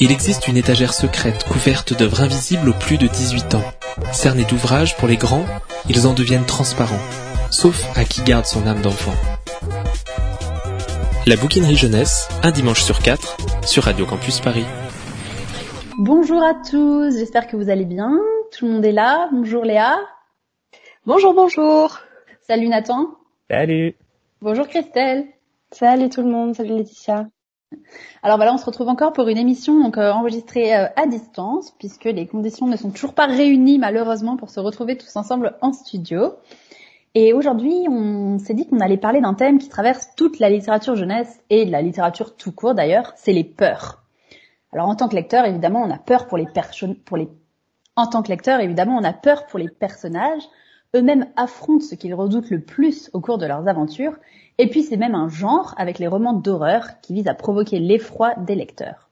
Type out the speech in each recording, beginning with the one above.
Il existe une étagère secrète couverte d'œuvres invisibles aux plus de 18 ans. Cernés d'ouvrages pour les grands, ils en deviennent transparents, sauf à qui garde son âme d'enfant. La bouquinerie jeunesse, un dimanche sur quatre, sur Radio Campus Paris. Bonjour à tous, j'espère que vous allez bien. Tout le monde est là. Bonjour Léa. Bonjour, bonjour. Salut Nathan. Salut. Bonjour Christelle. Salut tout le monde, salut Laetitia. Alors voilà, on se retrouve encore pour une émission donc euh, enregistrée euh, à distance puisque les conditions ne sont toujours pas réunies malheureusement pour se retrouver tous ensemble en studio. Et aujourd'hui, on s'est dit qu'on allait parler d'un thème qui traverse toute la littérature jeunesse et la littérature tout court d'ailleurs, c'est les peurs. Alors en tant que lecteur, évidemment, on a peur pour les pour en tant que lecteur, évidemment, on a peur pour les personnages, eux-mêmes affrontent ce qu'ils redoutent le plus au cours de leurs aventures, et puis c'est même un genre avec les romans d'horreur qui visent à provoquer l'effroi des lecteurs.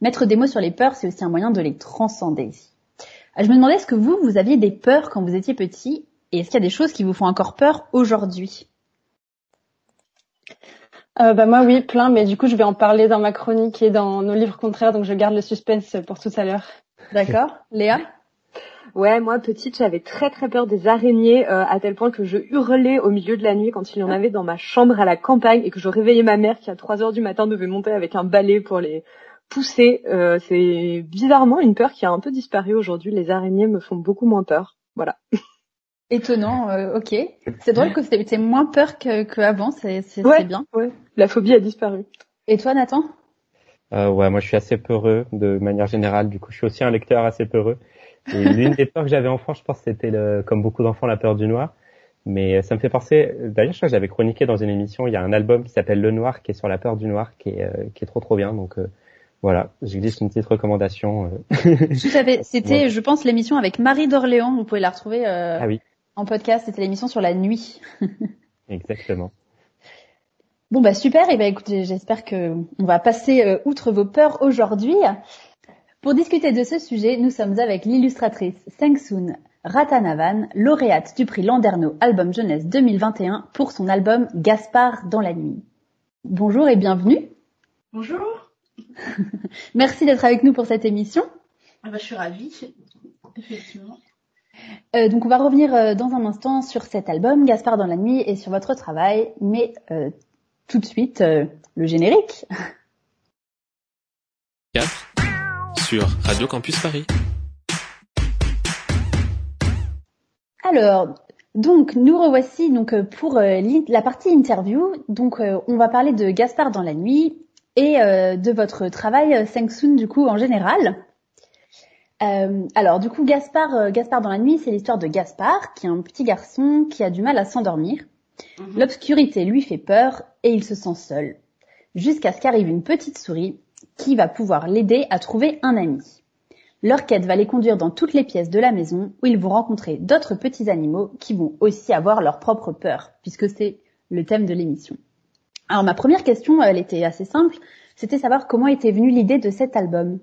Mettre des mots sur les peurs, c'est aussi un moyen de les transcender. Je me demandais, est-ce que vous, vous aviez des peurs quand vous étiez petit, et est-ce qu'il y a des choses qui vous font encore peur aujourd'hui? Euh, bah moi oui, plein, mais du coup je vais en parler dans ma chronique et dans nos livres contraires, donc je garde le suspense pour tout à l'heure. D'accord. Léa? Ouais, moi petite, j'avais très très peur des araignées euh, à tel point que je hurlais au milieu de la nuit quand il y en avait dans ma chambre à la campagne et que je réveillais ma mère qui à 3 heures du matin devait monter avec un balai pour les pousser. Euh, c'est bizarrement une peur qui a un peu disparu aujourd'hui. Les araignées me font beaucoup moins peur. Voilà. Étonnant, euh, ok. C'est drôle que c'est moins peur qu'avant, c'est bien. Ouais, la phobie a disparu. Et toi, Nathan? Euh, Ouais, moi je suis assez peureux de manière générale. Du coup, je suis aussi un lecteur assez peureux. Et l'une des peurs que j'avais enfant, je pense, c'était comme beaucoup d'enfants, la peur du noir. Mais ça me fait penser, d'ailleurs, je crois que j'avais chroniqué dans une émission, il y a un album qui s'appelle Le Noir, qui est sur la peur du noir, qui est, euh, qui est trop trop bien. Donc euh, voilà, j'ai glisse une petite recommandation. Euh. C'était, je pense, l'émission avec Marie d'Orléans. Vous pouvez la retrouver ah oui. en podcast. C'était l'émission sur la nuit. Exactement. Bon bah super. Et bah écoutez, j'espère que on va passer outre vos peurs aujourd'hui. Pour discuter de ce sujet, nous sommes avec l'illustratrice Sengsun Ratanavan, lauréate du prix Landerneau Album Jeunesse 2021 pour son album Gaspard dans la nuit. Bonjour et bienvenue. Bonjour. Merci d'être avec nous pour cette émission. Ah bah, je suis ravie, effectivement. Euh, donc on va revenir euh, dans un instant sur cet album Gaspard dans la nuit et sur votre travail, mais euh, tout de suite le générique. 4 sur Radio Campus Paris. Alors, donc nous revoici donc euh, pour euh, la partie interview. Donc euh, on va parler de Gaspard dans la nuit et de votre travail Sengsun du coup en général. alors du coup Gaspard Gaspard dans la nuit, c'est l'histoire de Gaspard qui est un petit garçon qui a du mal à s'endormir. Mhm. L'obscurité lui fait peur et il se sent seul. Jusqu'à ce qu'arrive une petite souris qui va pouvoir l'aider à trouver un ami. Leur quête va les conduire dans toutes les pièces de la maison où ils vont rencontrer d'autres petits animaux qui vont aussi avoir leur propre peur, puisque c'est le thème de l'émission. Alors ma première question, elle était assez simple, c'était savoir comment était venue l'idée de cet album.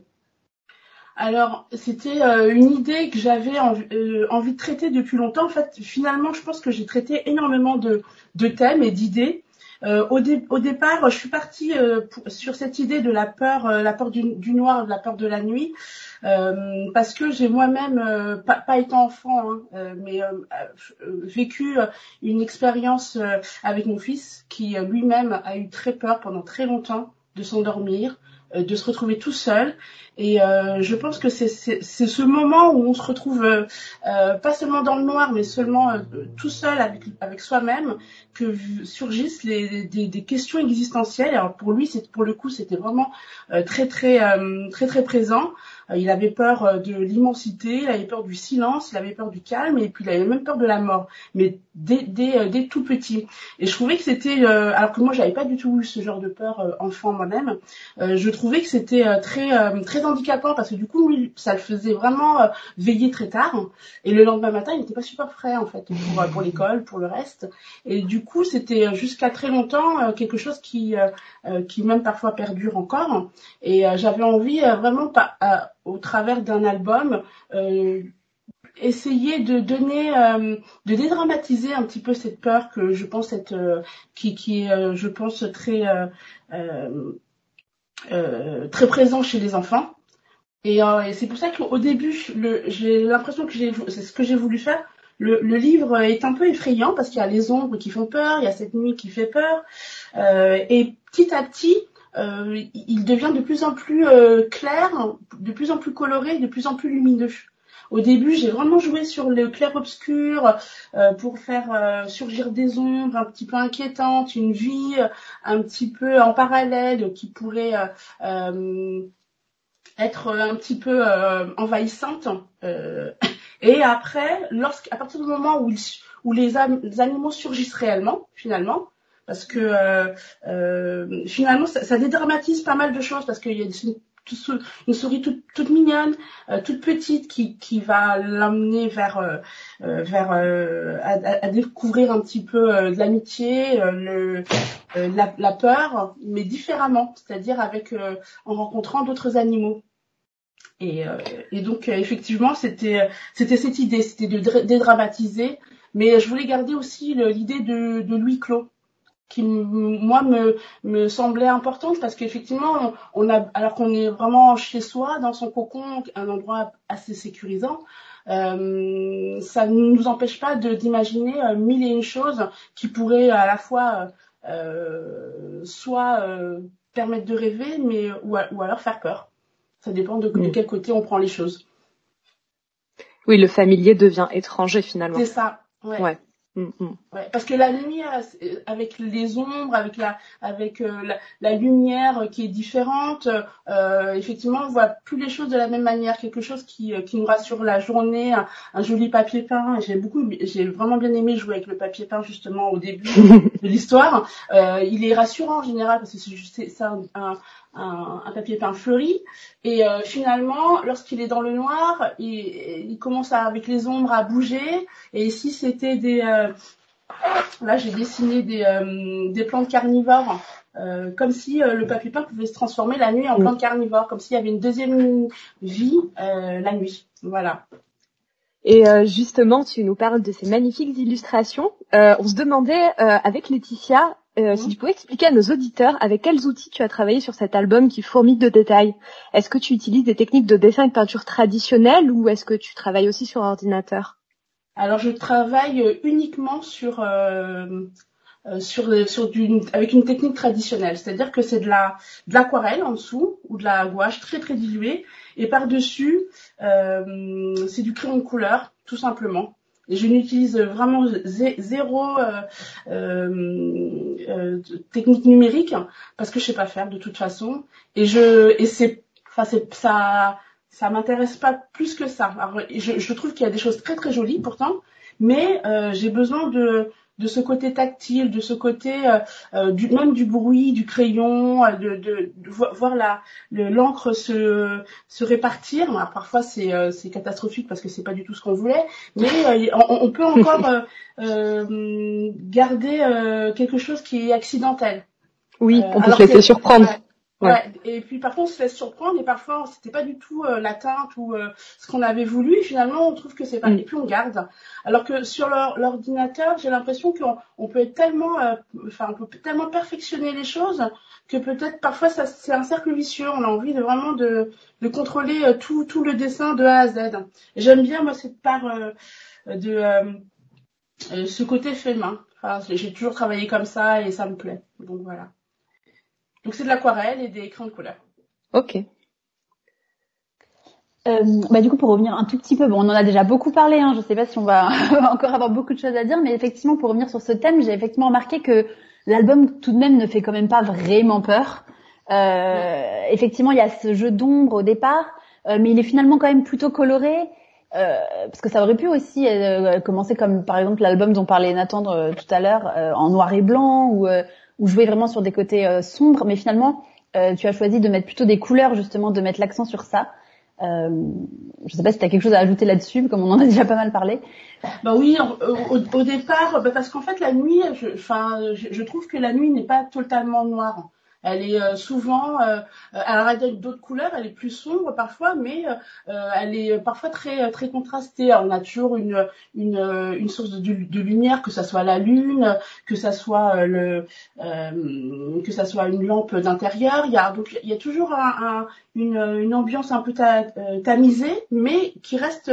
Alors, c'était euh, une idée que j'avais euh, envie de traiter depuis longtemps. En fait, finalement, je pense que j'ai traité énormément de thèmes et d'idées. Euh, au, au, départ, je suis partie euh, sur cette idée de la peur, euh, la peur du, du, noir, de la peur de la nuit, parce que j'ai moi-même, pas, pas, étant enfant, hein, mais vécu une expérience avec mon fils qui lui-même a eu très peur pendant très longtemps de s'endormir, de se retrouver tout seul et euh, je pense que c'est ce moment où on se retrouve euh, euh, pas seulement dans le noir, mais seulement tout seul avec, avec soi-même, que surgissent les, des, des, questions existentielles. Alors pour lui, pour le coup, c'était vraiment très très très très présent. Il avait peur de l'immensité, il avait peur du silence, il avait peur du calme, et puis il avait même peur de la mort. Mais dès, dès, dès tout petit. Et je trouvais que c'était, alors que moi j'avais pas du tout ce genre de peur enfant moi-même, je trouvais que c'était très très handicapant parce que du coup, ça le faisait vraiment euh, veiller très tard. Et le lendemain matin, il n'était pas super frais en fait pour, euh, pour l'école, pour le reste. Et du coup, c'était jusqu'à très longtemps euh, quelque chose qui, qui même parfois perdure encore. Et j'avais envie vraiment, au travers d'un album, essayer de donner, de dédramatiser un petit peu cette peur que je pense être, qui, qui est, je pense très très présent chez les enfants. Et, c'est pour ça qu'au début, j'ai l'impression que c'est ce que j'ai voulu faire. Le, le, livre est un peu effrayant parce qu'il y a les ombres qui font peur, il y a cette nuit qui fait peur, euh, et petit à petit, euh, il devient de plus en plus euh, clair, de plus en plus coloré, de plus en plus lumineux. Au début, j'ai vraiment joué sur le clair-obscur euh, pour faire euh, surgir des ombres un petit peu inquiétantes, une vie un petit peu en parallèle qui pourrait être un petit peu envahissante. et après, lorsqu'à partir du moment où, où les, animaux surgissent réellement, finalement, parce que euh, euh, finalement ça, ça, dédramatise pas mal de choses parce qu'il y a une, souris toute, toute mignonne, euh, toute petite qui, qui va l'amener vers euh, euh, vers à, à, découvrir un petit peu de l'amitié, la, la, peur, mais différemment, c'est-à-dire avec en rencontrant d'autres animaux. Et, et donc effectivement c'était c'était cette idée, c'était de dédramatiser, mais je voulais garder aussi l'idée de, de Louis Clos qui moi me me semblait importante parce qu'effectivement on a alors qu'on est vraiment chez soi dans son cocon un endroit assez sécurisant euh, ça ne nous empêche pas de d'imaginer euh, mille et une choses qui pourraient à la fois euh, soit euh, permettre de rêver mais ou, ou, alors faire peur. Ça dépend de, de, quel côté on prend les choses. Oui le familier devient étranger finalement. C'est ça. Ouais. ouais. Mm, mm. Ouais, parce que la lumière, avec les ombres, avec la, avec euh, la, la, lumière qui est différente, euh, effectivement, on voit plus les choses de la même manière. Quelque chose qui, euh, qui nous rassure la journée, un, joli papier peint. J'ai beaucoup, j'ai vraiment bien aimé jouer avec le papier peint justement au début de l'histoire. Euh, il est rassurant en général parce que c'est ça un, un, un, papier peint fleuri. Et euh, finalement, lorsqu'il est dans le noir, il, il commence à, avec les ombres à bouger. Et si c'était des... Euh, là, j'ai dessiné des, euh, des plantes carnivores. comme si le papier peint pouvait se transformer la nuit en plante carnivore, comme s'il y avait une deuxième vie la nuit. Voilà. Et justement, tu nous parles de ces magnifiques illustrations. on se demandait avec Laetitia euh, si tu pouvais expliquer à nos auditeurs avec quels outils tu as travaillé sur cet album qui fourmille de détails. Est-ce que tu utilises des techniques de dessin et de peinture traditionnelles ou est-ce que tu travailles aussi sur ordinateur? Alors je travaille euh, uniquement sur euh, euh, sur, sur du, avec une technique traditionnelle, c'est-à-dire que c'est de la de l'aquarelle en dessous ou de la gouache très très diluée et par dessus euh, c'est du crayon de couleur tout simplement je n'utilise vraiment zéro euh, euh, euh, technique numérique parce que je sais pas faire de toute façon. Et je et c'est, enfin c'est ça, ça m'intéresse pas plus que ça. Alors, je, je trouve qu'il y a des choses très très jolies pourtant, mais euh, j'ai besoin de de ce côté tactile, de ce côté euh, euh du, même du bruit, du crayon, euh, de, de, de voir la l'encre se, se répartir. parfois c'est euh, c'est catastrophique parce que c'est pas du tout ce qu'on voulait, mais on, on, peut encore garder quelque chose qui est accidentel. Oui, on peut se laisser surprendre. Ouais. Et puis parfois on se laisse surprendre et parfois c'était pas du tout euh, la teinte ou euh, ce qu'on avait voulu. Et finalement on trouve que c'est pas. Mm. Et puis on garde. Alors que sur l'ordinateur j'ai l'impression qu'on on peut être tellement, euh, enfin on peut tellement perfectionner les choses que peut-être parfois ça c'est un cercle vicieux. On a envie de vraiment de, de contrôler tout tout le dessin de A à Z. J'aime bien moi cette part de ce côté fait main. Enfin, j'ai toujours travaillé comme ça et ça me plaît. Donc voilà. Donc c'est de l'aquarelle et des crayons de couleur. Ok. Euh, bah du coup pour revenir un tout petit peu, bon on en a déjà beaucoup parlé, hein, je sais pas si on va, encore avoir beaucoup de choses à dire, mais effectivement pour revenir sur ce thème, j'ai effectivement remarqué que l'album tout de même ne fait quand même pas vraiment peur. Euh, effectivement il y a ce jeu d'ombre au départ, euh, mais il est finalement quand même plutôt coloré. Euh, parce que ça aurait pu aussi euh, commencer comme par exemple l'album dont parlait Nathan tout à l'heure en noir et blanc ou ou jouer vraiment sur des côtés euh, sombres, mais finalement, euh, tu as choisi de mettre plutôt des couleurs, justement, de mettre l'accent sur ça. Euh, je sais pas si tu as quelque chose à ajouter là-dessus, comme on en a déjà pas mal parlé. Bah oui, au, départ, bah parce qu'en fait la nuit, je, je, trouve que la nuit n'est pas totalement noire. Elle est euh, souvent, euh, elle a d'autres couleurs, elle est plus sombre parfois, mais elle est parfois très très contrastée. On a toujours une une, une source de, de, lumière, que ça soit la lune, que ça soit le que ça soit une lampe d'intérieur. Il y a donc il y a toujours un, une, une ambiance un peu tamisée, mais qui reste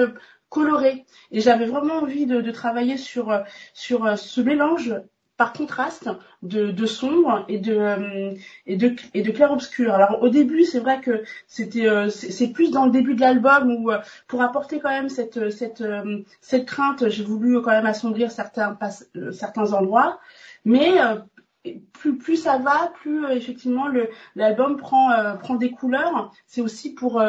colorée. Et j'avais vraiment envie de, de, travailler sur sur ce mélange par contraste de, de sombre et de euh, et de et de clair obscur. Alors au début, c'est vrai que c'était euh, c'est plus dans le début de l'album où euh, pour apporter quand même cette cette cette crainte, j'ai voulu quand même assombrir certains certains endroits, mais plus plus ça va, plus effectivement le l'album prend prend des couleurs. C'est aussi pour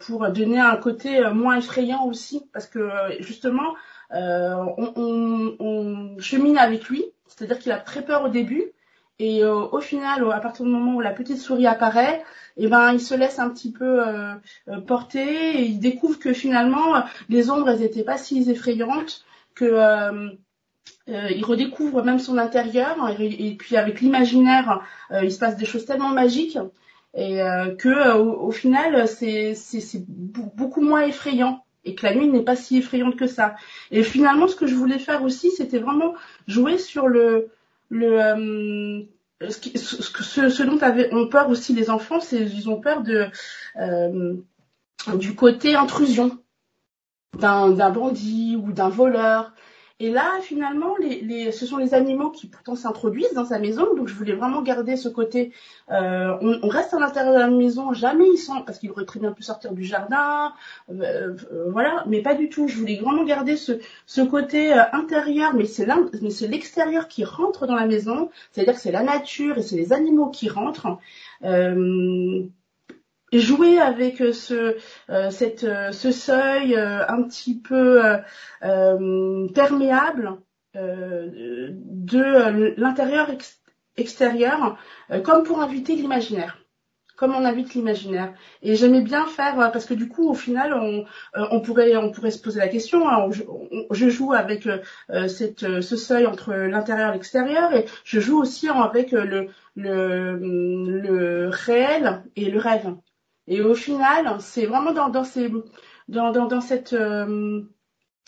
pour donner un côté moins effrayant aussi parce que justement euh, on, chemine avec lui, c'est-à-dire qu'il a très peur au début, et euh, au final, à partir du moment où la petite souris apparaît, eh ben, il se laisse un petit peu euh, porter et il découvre que finalement, les ombres, elles n'étaient pas si effrayantes, que redécouvre même son intérieur et, puis avec l'imaginaire, il se passe des choses tellement magiques et que au, final, c'est beaucoup moins effrayant et que la nuit n'est pas si effrayante que ça. Et finalement, ce que je voulais faire aussi, c'était vraiment jouer sur le le euh, ce, ce, dont avaient, ont peur aussi les enfants, c'est ils ont peur de euh, du côté intrusion d'un bandit ou d'un voleur. Et là, finalement, les, les, ce sont les animaux qui pourtant s'introduisent dans sa maison. Donc, je voulais vraiment garder ce côté. Euh, on, on, reste à l'intérieur de la maison, jamais ils sont, parce qu'il aurait très bien pu sortir du jardin, euh, euh, voilà. Mais pas du tout. Je voulais vraiment garder ce, ce côté euh, intérieur, mais c'est mais c'est l'extérieur qui rentre dans la maison. C'est-à-dire que c'est la nature et c'est les animaux qui rentrent. Euh, jouer avec euh, ce euh, cette euh, ce seuil un petit peu perméable de l'intérieur extérieur comme pour inviter l'imaginaire comme on invite l'imaginaire. Et j'aimais bien faire parce que du coup au final on, pourrait on pourrait se poser la question hein, je joue avec ce seuil entre l'intérieur et l'extérieur et je joue aussi avec le le le réel et le rêve et au final, c'est vraiment dans, dans, ces, dans, dans, dans, cette, euh,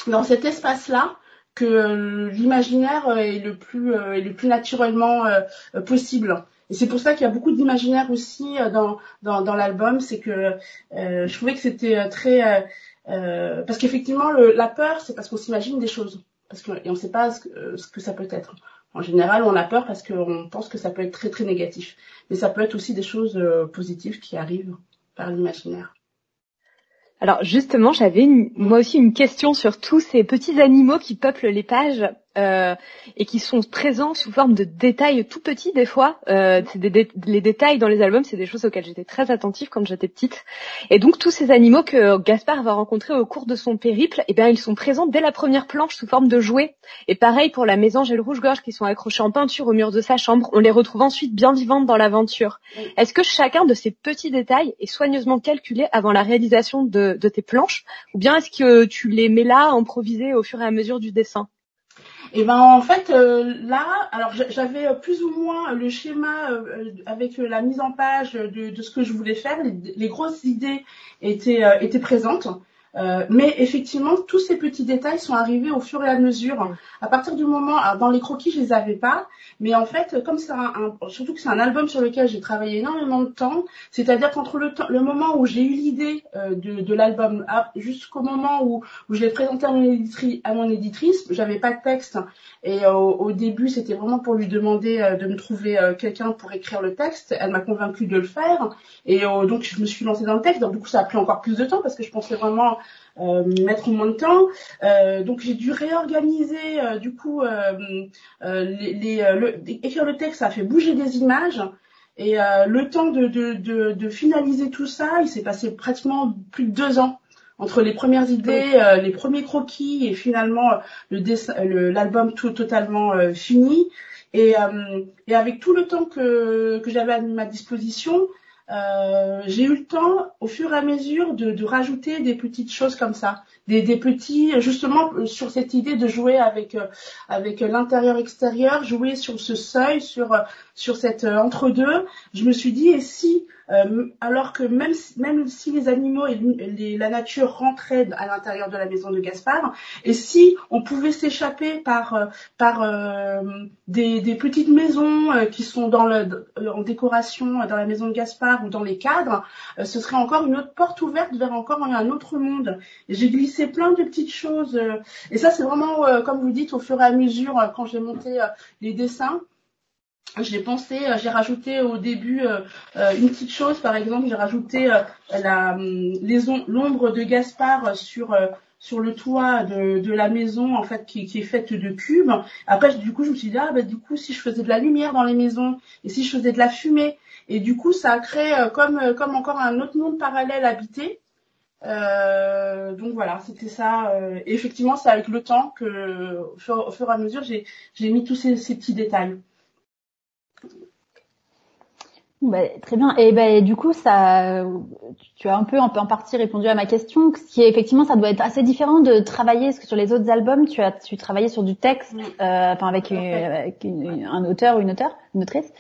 dans cet espace-là que l'imaginaire est le plus, euh, est le plus naturellement euh, possible. Et c'est pour ça qu'il y a beaucoup d'imaginaire aussi dans, dans, dans l'album. C'est que je trouvais que c'était très... parce qu'effectivement, la peur, c'est parce qu'on s'imagine des choses. Parce que, et on ne sait pas ce que, ce que ça peut être. En général, on a peur parce qu'on pense que ça peut être très très négatif. Mais ça peut être aussi des choses positives qui arrivent Alors justement, j'avais moi aussi une question sur tous ces petits animaux qui peuplent les pages euh, et qui sont présents sous forme de détails tout petits des fois. Euh, les détails dans les albums, c'est des choses auxquelles j'étais très attentive quand j'étais petite. Et donc tous ces animaux que Gaspard va rencontrer au cours de son périple, eh bien ils sont présents dès la première planche sous forme de jouets. Et pareil pour la mésange et le rouge-gorge qui sont accrochés en peinture au mur de sa chambre, on les retrouve ensuite bien vivantes dans l'aventure. Est-ce que chacun de ces petits détails est soigneusement calculé avant la réalisation de, de tes planches, ou bien est-ce que tu les mets là, improvisés au fur et à mesure du dessin? Et ben en fait euh, là, alors j'avais euh, plus ou moins le schéma euh, avec la mise en page de, de, ce que je voulais faire. Les, grosses idées étaient étaient présentes. Euh, mais effectivement, tous ces petits détails sont arrivés au fur et à mesure. À partir du moment, dans les croquis, je les avais pas, mais en fait, comme c'est un, surtout que c'est un album sur lequel j'ai travaillé énormément de temps, c'est-à-dire qu'entre le, le moment où j'ai eu l'idée euh, de, de l'album jusqu'au moment où, où je l'ai présenté à mon, éditrice, à mon éditrice, j'avais pas de texte. Et euh, au, début, c'était vraiment pour lui demander de me trouver quelqu'un pour écrire le texte. Elle m'a convaincue de le faire, et donc je me suis lancée dans le texte. Donc du coup, ça a pris encore plus de temps parce que je pensais vraiment euh, mettre moins de temps. Euh, donc j'ai dû réorganiser euh, du coup les, les le, écrire le texte, ça a fait bouger des images. Et le temps de, de, de, de, finaliser tout ça, il s'est passé pratiquement plus de deux ans entre les premières idées, les premiers croquis et finalement le l'album tout totalement fini. Et, et, avec tout le temps que, que j'avais à ma disposition, euh, j'ai eu le temps, au fur et à mesure, de, de rajouter des petites choses comme ça, des, des, petits, justement sur cette idée de jouer avec avec l'intérieur-extérieur, jouer sur ce seuil, sur sur cette entre-deux. Je me suis dit et si euh, alors que même si, même si les animaux et la nature rentraient à l'intérieur de la maison de Gaspard, et si on pouvait s'échapper par euh, par euh, des, des, petites maisons qui sont dans le, en décoration dans la maison de Gaspard ou dans les cadres, ce serait encore une autre porte ouverte vers encore un autre monde. J'ai glissé plein de petites choses, et ça c'est vraiment comme vous dites au fur et à mesure quand j'ai monté les dessins j'ai pensé, euh, j'ai rajouté au début euh, euh, une petite chose, par exemple, j'ai rajouté hum, l'ombre de Gaspard sur le toit de, la maison en fait qui, est faite de cubes. Après du coup je me suis dit ah bah du coup si je faisais de la lumière dans les maisons et si je faisais de la fumée et du coup ça a créé comme comme encore un autre monde parallèle habité. Donc voilà, c'était ça. et effectivement, c'est avec le temps que, au fur, et à mesure, j'ai mis tous ces petits détails. Bah, très bien. Et ben du coup, ça, tu as un peu, en partie répondu à ma question. qui est effectivement, ça doit être assez différent de travailler. Parce que sur les autres albums, tu as, tu travaillais sur du texte, euh, enfin avec, un auteur ou une auteure, une autrice.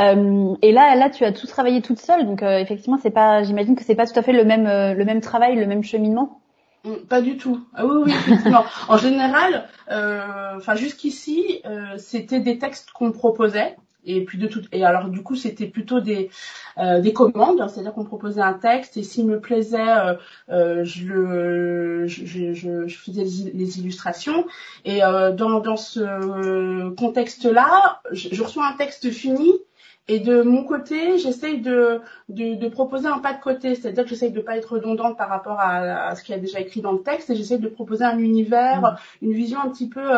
Euh, et là, là, tu as tout travaillé toute seule. Donc euh, effectivement, c'est pas, j'imagine que c'est pas tout à fait le même, euh, le même travail, le même cheminement. Mm, pas du tout. Ah oui, oui, effectivement. en général, enfin jusqu'ici, c'était des textes qu'on proposait et puis de tout et alors du coup c'était plutôt des euh, des commandes c'est-à-dire qu'on proposait un texte et s'il me plaisait euh, euh, je le je, je, je, faisais les, illustrations et dans dans ce contexte là je, reçois un texte fini et de mon côté, j'essaye de, de, de, proposer un pas de côté, c'est-à-dire que j'essaye de pas être redondante par rapport à, à ce qui a déjà écrit dans le texte, et j'essaye de proposer un univers, mmh. une vision un petit peu,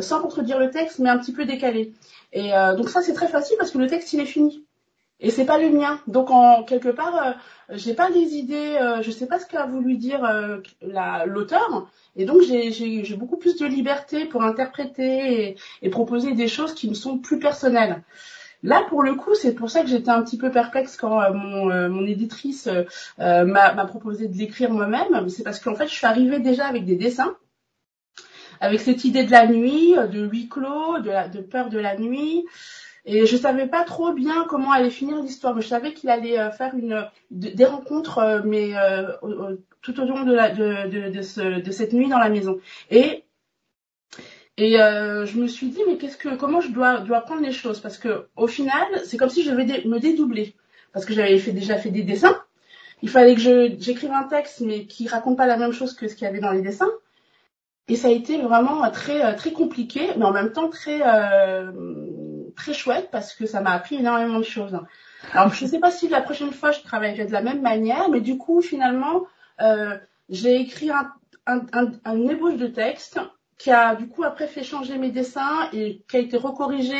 sans contredire le texte, mais un petit peu décalé. Et euh, donc ça c'est très facile parce que le texte il est fini et c'est pas le mien. Donc en quelque part, euh, j'ai pas des idées, euh, je sais pas ce qu'a voulu dire euh, l'auteur, et donc j'ai beaucoup plus de liberté pour interpréter et, et, proposer des choses qui me sont plus personnelles. Là, pour le coup, c'est pour ça que j'étais un petit peu perplexe quand mon, mon, éditrice m'a proposé de l'écrire moi-même. C'est parce qu'en fait, je suis arrivée déjà avec des dessins avec cette idée de la nuit, de huis clos, de, de peur de la nuit. Et je savais pas trop bien comment allait finir l'histoire, mais je savais qu'il allait euh, faire une des rencontres, euh, mais euh, tout au long de, la, de, de, de, ce, de, cette nuit dans la maison. Et et je me suis dit mais qu'est-ce que comment je dois dois prendre les choses? Parce que au final c'est comme si je devais me dédoubler parce que j'avais fait déjà fait des dessins. Il fallait que j'écrive un texte mais qui raconte pas la même chose que ce qu'il y avait dans les dessins. Et ça a été vraiment très euh, très compliqué, mais en même temps très euh, très chouette parce que ça m'a appris énormément de choses. Alors je ne sais pas si la prochaine fois je travaillerai de la même manière, mais du coup finalement euh, j'ai écrit un, un, un ébauche de texte qui a du coup après fait changer mes dessins et qui a été recorrigé,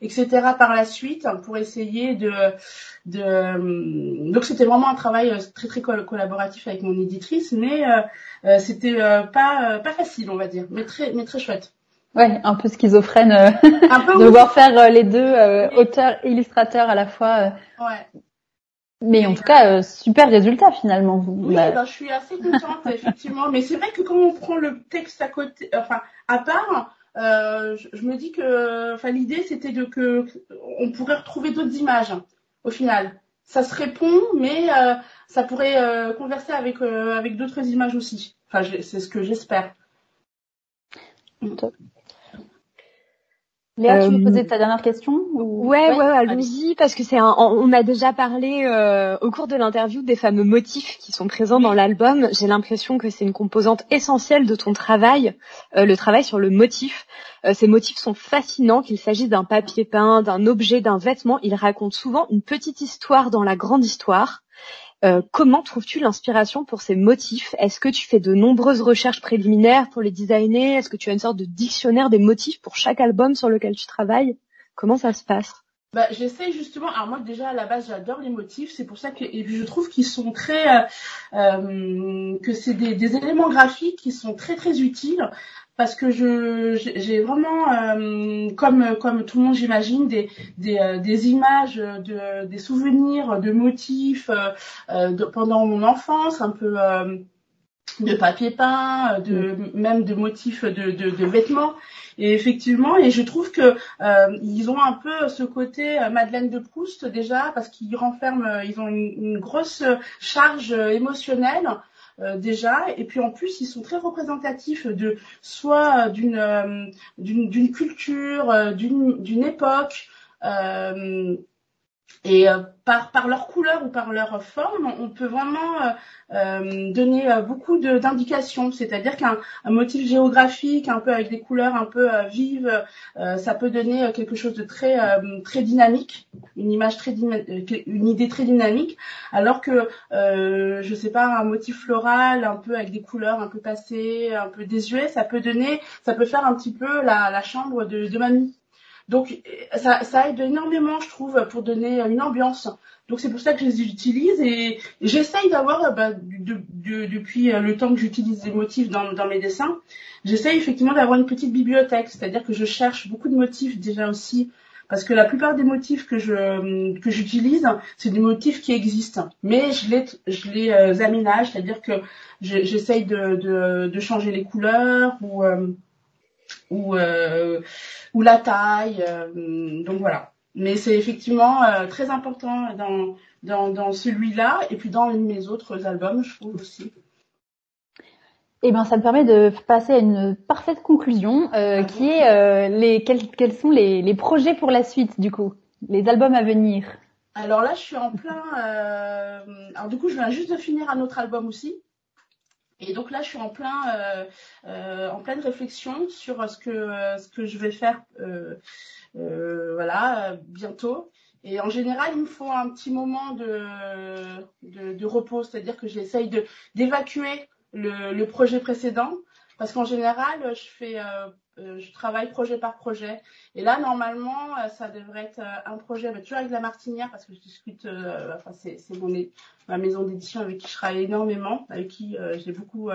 etc. par la suite pour essayer de, de... donc c'était vraiment un travail euh, très très collaboratif avec mon éditrice, mais euh, euh c'était euh, pas pas facile on va dire, mais très mais très chouette. Ouais, un peu schizophrène un peu, de devoir faire les deux auteurs et illustrateurs à la fois. Ouais. Mais en tout cas, euh, super résultat finalement. Oui, ben, je suis assez contente effectivement. Mais c'est vrai que quand on prend le texte à côté, enfin à part, euh, je, me dis que, enfin l'idée c'était de que on pourrait retrouver d'autres images au final. Ça se répond, mais euh, ça pourrait euh, converser avec avec d'autres images aussi. Enfin, c'est ce que j'espère. Léa, tu veux poser ta dernière question ou... Ouais, ouais, allons-y parce que c'est un, on a déjà parlé euh, au cours de l'interview des fameux motifs qui sont présents dans l'album. J'ai l'impression que c'est une composante essentielle de ton travail, euh, le travail sur le motif. Euh, ces motifs sont fascinants, qu'il s'agisse d'un papier peint, d'un objet, d'un vêtement. Ils racontent souvent une petite histoire dans la grande histoire. Euh, comment trouves-tu l'inspiration pour ces motifs? Est-ce que tu fais de nombreuses recherches préliminaires pour les designer? Est-ce que tu as une sorte de dictionnaire des motifs pour chaque album sur lequel tu travailles? Comment ça se passe? Bah, j'essaie justement. Alors moi déjà à la base j'adore les motifs, c'est pour ça que et je trouve qu'ils sont très euh, euh, que c'est des, des, éléments graphiques qui sont très très utiles parce que je j'ai vraiment euh, comme comme tout le monde j'imagine des des, des images de des souvenirs de motifs de, pendant mon enfance un peu de papier peint, de mm. même de motifs de, de, de, vêtements. Et effectivement, et je trouve que euh, ils ont un peu ce côté euh, Madeleine de Proust déjà parce qu'ils renferment, euh, ils ont une, une grosse charge émotionnelle. Déjà. Et puis en plus ils sont très représentatifs de soit d'une d'une culture d'une d'une époque et euh, par, par leur couleur ou par leur forme, on peut vraiment euh, euh donner euh, beaucoup d'indications. C'est-à-dire qu'un motif géographique, un peu avec des couleurs un peu vives, ça peut donner quelque chose de très très dynamique, une image très une idée très dynamique. Alors que je sais pas, un motif floral, un peu avec des couleurs un peu passées, un peu désuet, ça peut donner, ça peut faire un petit peu la, la chambre de, de mamie. Donc ça, ça, aide énormément, je trouve, pour donner une ambiance. Donc c'est pour ça que je les utilise et j'essaye d'avoir, bah, depuis le temps que j'utilise les motifs dans, dans mes dessins, j'essaye effectivement d'avoir une petite bibliothèque, c'est-à-dire que je cherche beaucoup de motifs déjà aussi, parce que la plupart des motifs que je que j'utilise, c'est des motifs qui existent, mais je les je les euh, aménage, c'est-à-dire que j'essaye de, de, de, changer les couleurs ou euh, ou euh, ou la taille. Euh, donc voilà. Mais c'est effectivement euh, très important dans, dans, dans celui-là et puis dans mes autres albums, je trouve aussi. Eh ben, ça me permet de passer à une parfaite conclusion, euh, qui est euh, les quels, quels sont les, les, projets pour la suite du coup, les albums à venir? Alors là, je suis en plein. Euh, alors du coup, je viens juste de finir un autre album aussi, et donc là, je suis en plein, euh, euh, en pleine réflexion sur ce que euh, ce que je vais faire, voilà, bientôt. Et en général, il me faut un petit moment de de, de repos, c'est-à-dire que j'essaye de d'évacuer le, le projet précédent, parce qu'en général, je fais euh, je travaille projet par projet. Et là, normalement, euh, ça devrait être euh, un projet, mais toujours avec la Martinière, parce que je discute, enfin, c'est ma maison d'édition avec qui je travaille énormément, avec qui j'ai beaucoup,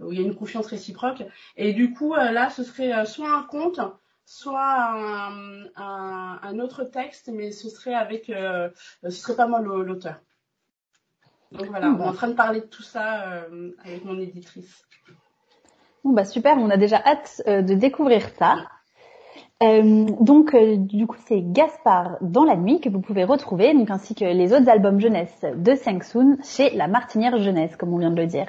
où il y a une confiance réciproque. Et du coup, là, ce serait soit un conte, soit un, un, autre texte, mais ce serait avec, ce serait pas moi l'auteur. Donc voilà, on est en train de parler de tout ça avec mon éditrice. Bon bah super, on a déjà hâte euh, de découvrir ça. Euh, donc euh, du coup c'est Gaspard dans la nuit que vous pouvez retrouver, donc ainsi que les autres albums jeunesse de Seng Soon chez La Martinière Jeunesse, comme on vient de le dire.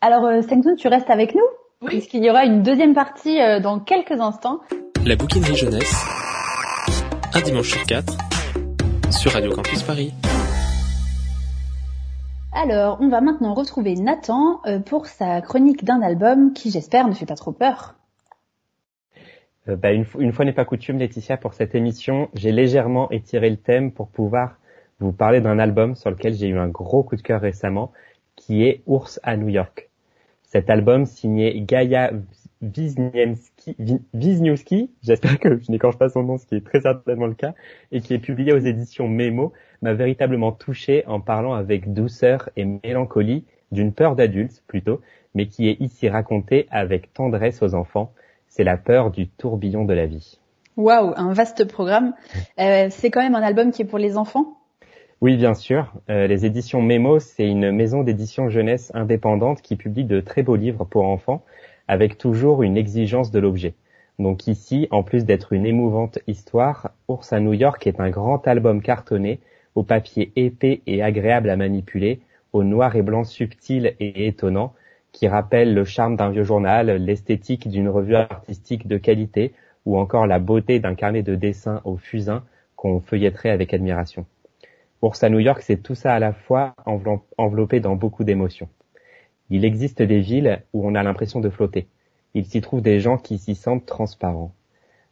Alors euh, Seng Soon, tu restes avec nous? Oui. Puisqu'il y aura une deuxième partie dans quelques instants. La bouquinerie jeunesse, un dimanche sur quatre, sur Radio Campus Paris. Alors, on va maintenant retrouver Nathan euh, pour sa chronique d'un album qui, j'espère, ne fait pas trop peur. Euh, bah, une, fois n'est pas coutume, Laetitia, pour cette émission, j'ai légèrement étiré le thème pour pouvoir vous parler d'un album sur lequel j'ai eu un gros coup de cœur récemment, qui est Ours à New York. Cet album signé Gaia Wisniewski, j'espère que je n'écorche pas son nom, ce qui est très certainement le cas, et qui est publié aux éditions Memo, m'a véritablement touché en parlant avec douceur et mélancolie d'une peur d'adulte plutôt, mais qui est ici racontée avec tendresse aux enfants. C'est la peur du tourbillon de la vie. Waouh, un vaste programme. Euh, c'est quand même un album qui est pour les enfants? Oui, bien sûr. Euh, les éditions Memo, c'est une maison d'édition jeunesse indépendante qui publie de très beaux livres pour enfants, avec toujours une exigence de l'objet. Donc ici, en plus d'être une émouvante histoire, Ours à New York est un grand album cartonné au papier épais et agréable à manipuler, au noir et blanc subtil et étonnant, qui rappelle le charme d'un vieux journal, l'esthétique d'une revue artistique de qualité, ou encore la beauté d'un carnet de dessin au fusain qu'on feuilletterait avec admiration. Ours à New York, c'est tout ça à la fois enveloppé dans beaucoup d'émotions. Il existe des villes où on a l'impression de flotter. Il s'y trouve des gens qui s'y sentent transparents.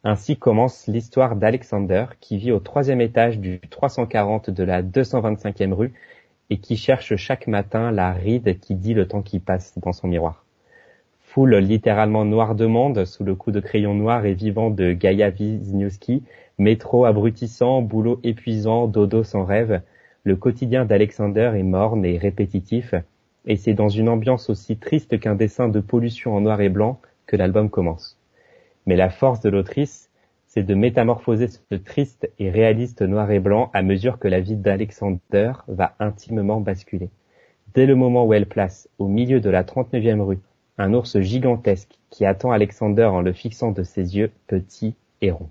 Ainsi commence l'histoire d'Alexander, qui vit au troisième étage du 340 de la 225e rue et qui cherche chaque matin la ride qui dit le temps qui passe dans son miroir. foule littéralement noire de monde sous le coup de crayon noir et vivant de Gaïa Wisniewski, métro abrutissant, boulot épuisant, dodo sans rêve, le quotidien d'Alexander est morne et répétitif, et c'est dans une ambiance aussi triste qu'un dessin de pollution en noir et blanc que l'album commence. Mais la force de l'autrice, c'est de métamorphoser ce triste et réaliste noir et blanc à mesure que la vie d'Alexander va intimement basculer. Dès le moment où elle place, au milieu de la 39e rue, un ours gigantesque qui attend Alexander en le fixant de ses yeux petits et ronds.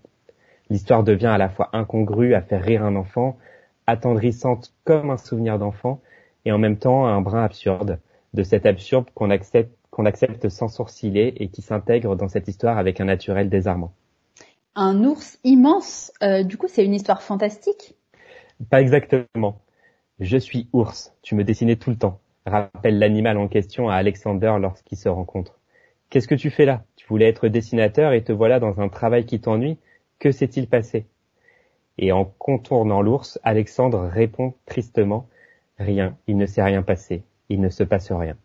L'histoire devient à la fois incongrue à faire rire un enfant, attendrissante comme un souvenir d'enfant, et en même temps un brin absurde, de cet absurde qu'on accepte, qu'on accepte sans sourciller et qui s'intègre dans cette histoire avec un naturel désarmant. Un ours immense, euh, du coup c'est une histoire fantastique? Pas exactement. Je suis ours, tu me dessinais tout le temps, rappelle l'animal en question à Alexander lorsqu'ils se rencontrent. Qu'est-ce que tu fais là? Tu voulais être dessinateur et te voilà dans un travail qui t'ennuie? Que s'est-il passé? Et en contournant l'ours, Alexandre répond tristement. Rien, il ne s'est rien passé, il ne se passe rien.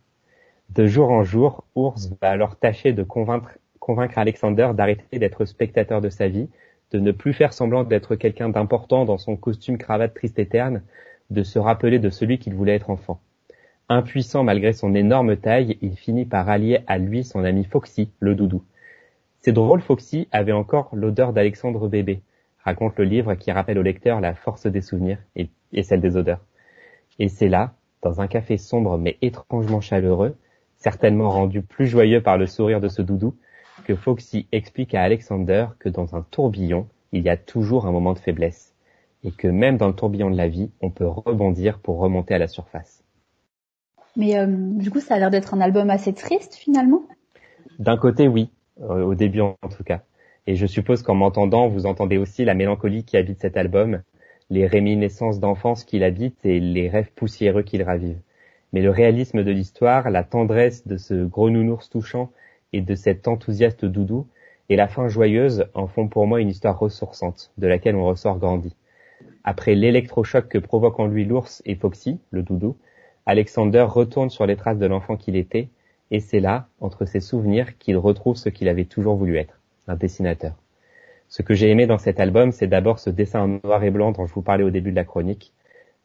De jour en jour, Ours va alors tâcher de convaincre, Alexander d'arrêter d'être spectateur de sa vie, de ne plus faire semblant d'être quelqu'un d'important dans son costume cravate triste et terne, de se rappeler de celui qu'il voulait être enfant. Impuissant malgré son énorme taille, il finit par allier à lui son ami Foxy, le doudou. C'est drôle, Foxy avait encore l'odeur d'Alexandre bébé, raconte le livre qui rappelle au lecteur la force des souvenirs et celle des odeurs. Et c'est là, dans un café sombre mais étrangement chaleureux, certainement rendu plus joyeux par le sourire de ce doudou, que Foxy explique à Alexander que dans un tourbillon, il y a toujours un moment de faiblesse, et que même dans le tourbillon de la vie, on peut rebondir pour remonter à la surface. Mais euh, du coup, ça a l'air d'être un album assez triste finalement? D'un côté, oui, euh, au début en tout cas. Et je suppose qu'en m'entendant, vous entendez aussi la mélancolie qui habite cet album, les réminiscences d'enfance qu'il habite et les rêves poussiéreux qu'il ravive. Mais le réalisme de l'histoire, la tendresse de ce gros nounours touchant et de cet enthousiaste doudou, et la fin joyeuse en font pour moi une histoire ressourçante, de laquelle on ressort grandi. Après l'électrochoc que provoquent en lui l'ours et Foxy, le doudou, Alexander retourne sur les traces de l'enfant qu'il était, et c'est là, entre ses souvenirs, qu'il retrouve ce qu'il avait toujours voulu être, un dessinateur. Ce que j'ai aimé dans cet album, c'est d'abord ce dessin en noir et blanc dont je vous parlais au début de la chronique.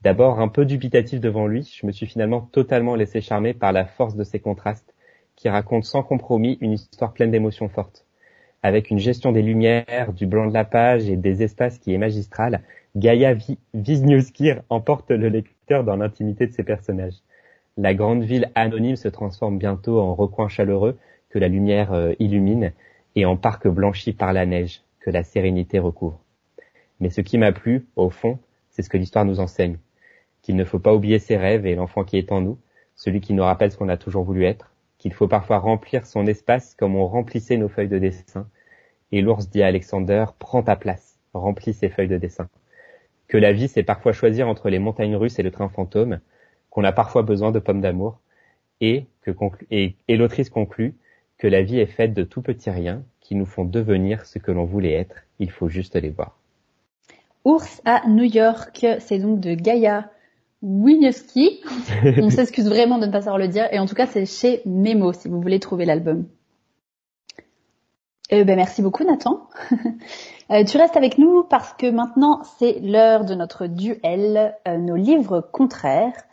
D'abord un peu dubitatif devant lui, je me suis finalement totalement laissé charmer par la force de ces contrastes qui racontent sans compromis une histoire pleine d'émotions fortes. Avec une gestion des lumières, du blanc de la page et des espaces qui est magistrale, Gaia Wisniewski emporte le lecteur dans l'intimité de ses personnages. La grande ville anonyme se transforme bientôt en recoin chaleureux que la lumière euh, illumine et en parc blanchi par la neige que la sérénité recouvre. Mais ce qui m'a plu, au fond, c'est ce que l'histoire nous enseigne. Qu'il ne faut pas oublier ses rêves et l'enfant qui est en nous, celui qui nous rappelle ce qu'on a toujours voulu être, qu'il faut parfois remplir son espace comme on remplissait nos feuilles de dessin. Et l'ours dit à Alexander, prends ta place, remplis ces feuilles de dessin. Que la vie, c'est parfois choisir entre les montagnes russes et le train fantôme, qu'on a parfois besoin de pommes d'amour, et que l'autrice conclut que la vie est faite de tout petits riens qui nous font devenir ce que l'on voulait être. Il faut juste les voir. Ours à New York, c'est donc de Gaia On s'excuse vraiment de ne pas savoir le dire. Et en tout cas, c'est chez Memo si vous voulez trouver l'album. Eh ben, merci beaucoup Nathan. Euh, tu restes avec nous parce que maintenant c'est l'heure de notre duel, euh, nos livres contraires.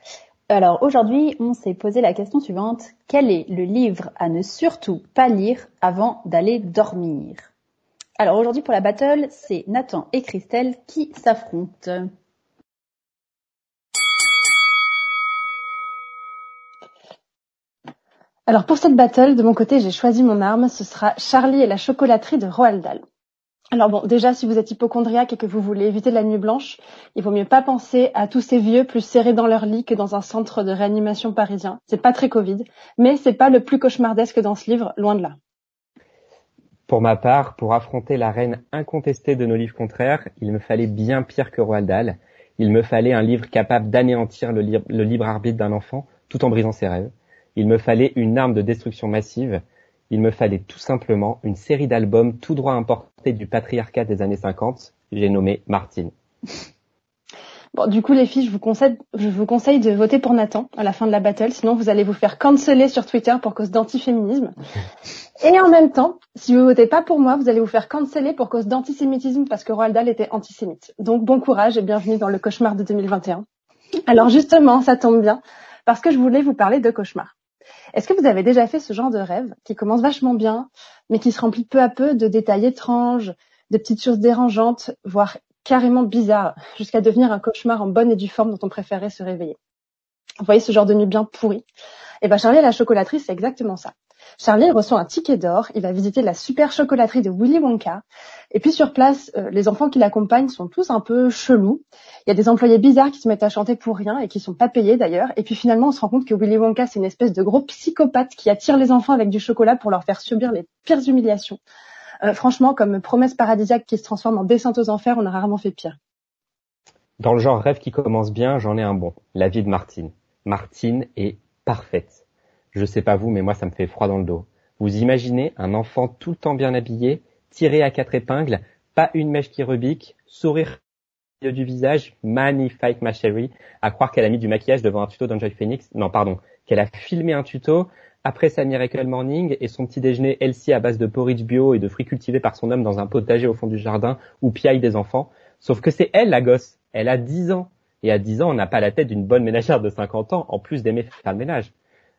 Alors aujourd'hui, on s'est posé la question suivante. Quel est le livre à ne surtout pas lire avant d'aller dormir? Alors aujourd'hui pour la battle, c'est Nathan et Christelle qui s'affrontent. Alors pour cette battle, de mon côté, j'ai choisi mon arme. Ce sera Charlie et la chocolaterie de Roald Dahl. Alors bon, déjà, si vous êtes hypochondriaque et que vous voulez éviter la nuit blanche, il vaut mieux pas penser à tous ces vieux plus serrés dans leur lit que dans un centre de réanimation parisien. C'est pas très Covid, mais c'est pas le plus cauchemardesque dans ce livre, loin de là. Pour ma part, pour affronter la reine incontestée de nos livres contraires, il me fallait bien pire que Roald Dahl. Il me fallait un livre capable d'anéantir le, le libre arbitre d'un enfant tout en brisant ses rêves. Il me fallait une arme de destruction massive il me fallait tout simplement une série d'albums tout droit importés du patriarcat des années 50. J'ai nommé Martine. Bon, du coup, les filles, je vous conseille, je vous conseille de voter pour Nathan à la fin de la battle, sinon vous allez vous faire canceller sur Twitter pour cause d'antiféminisme. Et en même temps, si vous votez pas pour moi, vous allez vous faire canceller pour cause d'antisémitisme parce que Roald Dahl était antisémite. Donc bon courage et bienvenue dans le cauchemar de 2021. Alors justement, ça tombe bien parce que je voulais vous parler de cauchemar. Est-ce que vous avez déjà fait ce genre de rêve qui commence vachement bien, mais qui se remplit peu à peu de détails étranges, de petites choses dérangeantes, voire carrément bizarre, jusqu'à devenir un cauchemar en bonne et due forme dont on préférait se réveiller? Vous voyez ce genre de nuit bien pourrie Eh ben Charlie et la chocolaterie, c'est exactement ça. Charlie reçoit un ticket d'or, il va visiter la super chocolaterie de Willy Wonka. Et puis sur place, euh, les enfants qui l'accompagnent sont tous un peu chelous. Il y a des employés bizarres qui se mettent à chanter pour rien et qui sont pas payés d'ailleurs. Et puis finalement, on se rend compte que Willy Wonka, c'est une espèce de gros psychopathe qui attire les enfants avec du chocolat pour leur faire subir les pires humiliations. Euh, franchement, comme promesse paradisiaque qui se transforme en descente aux enfers, on a rarement fait pire. Dans le genre rêve qui commence bien, j'en ai un bon. La vie de Martine. Martine est parfaite. Je sais pas vous, mais moi ça me fait froid dans le dos. Vous imaginez un enfant tout le temps bien habillé, tiré à quatre épingles, pas une mèche qui rebique, sourire du visage, magnifique ma chérie, à croire qu'elle a mis du maquillage devant un tuto d'Enjoy Phoenix. Non, pardon, qu'elle a filmé un tuto après sa Miracle Morning et son petit déjeuner healthy à base de porridge bio et de fruits cultivés par son homme dans un potager au fond du jardin où piaille des enfants. Sauf que c'est elle la gosse. Elle a 10 ans. Et à 10 ans, on n'a pas la tête d'une bonne ménagère de 50 ans, en plus d'aimer faire le ménage.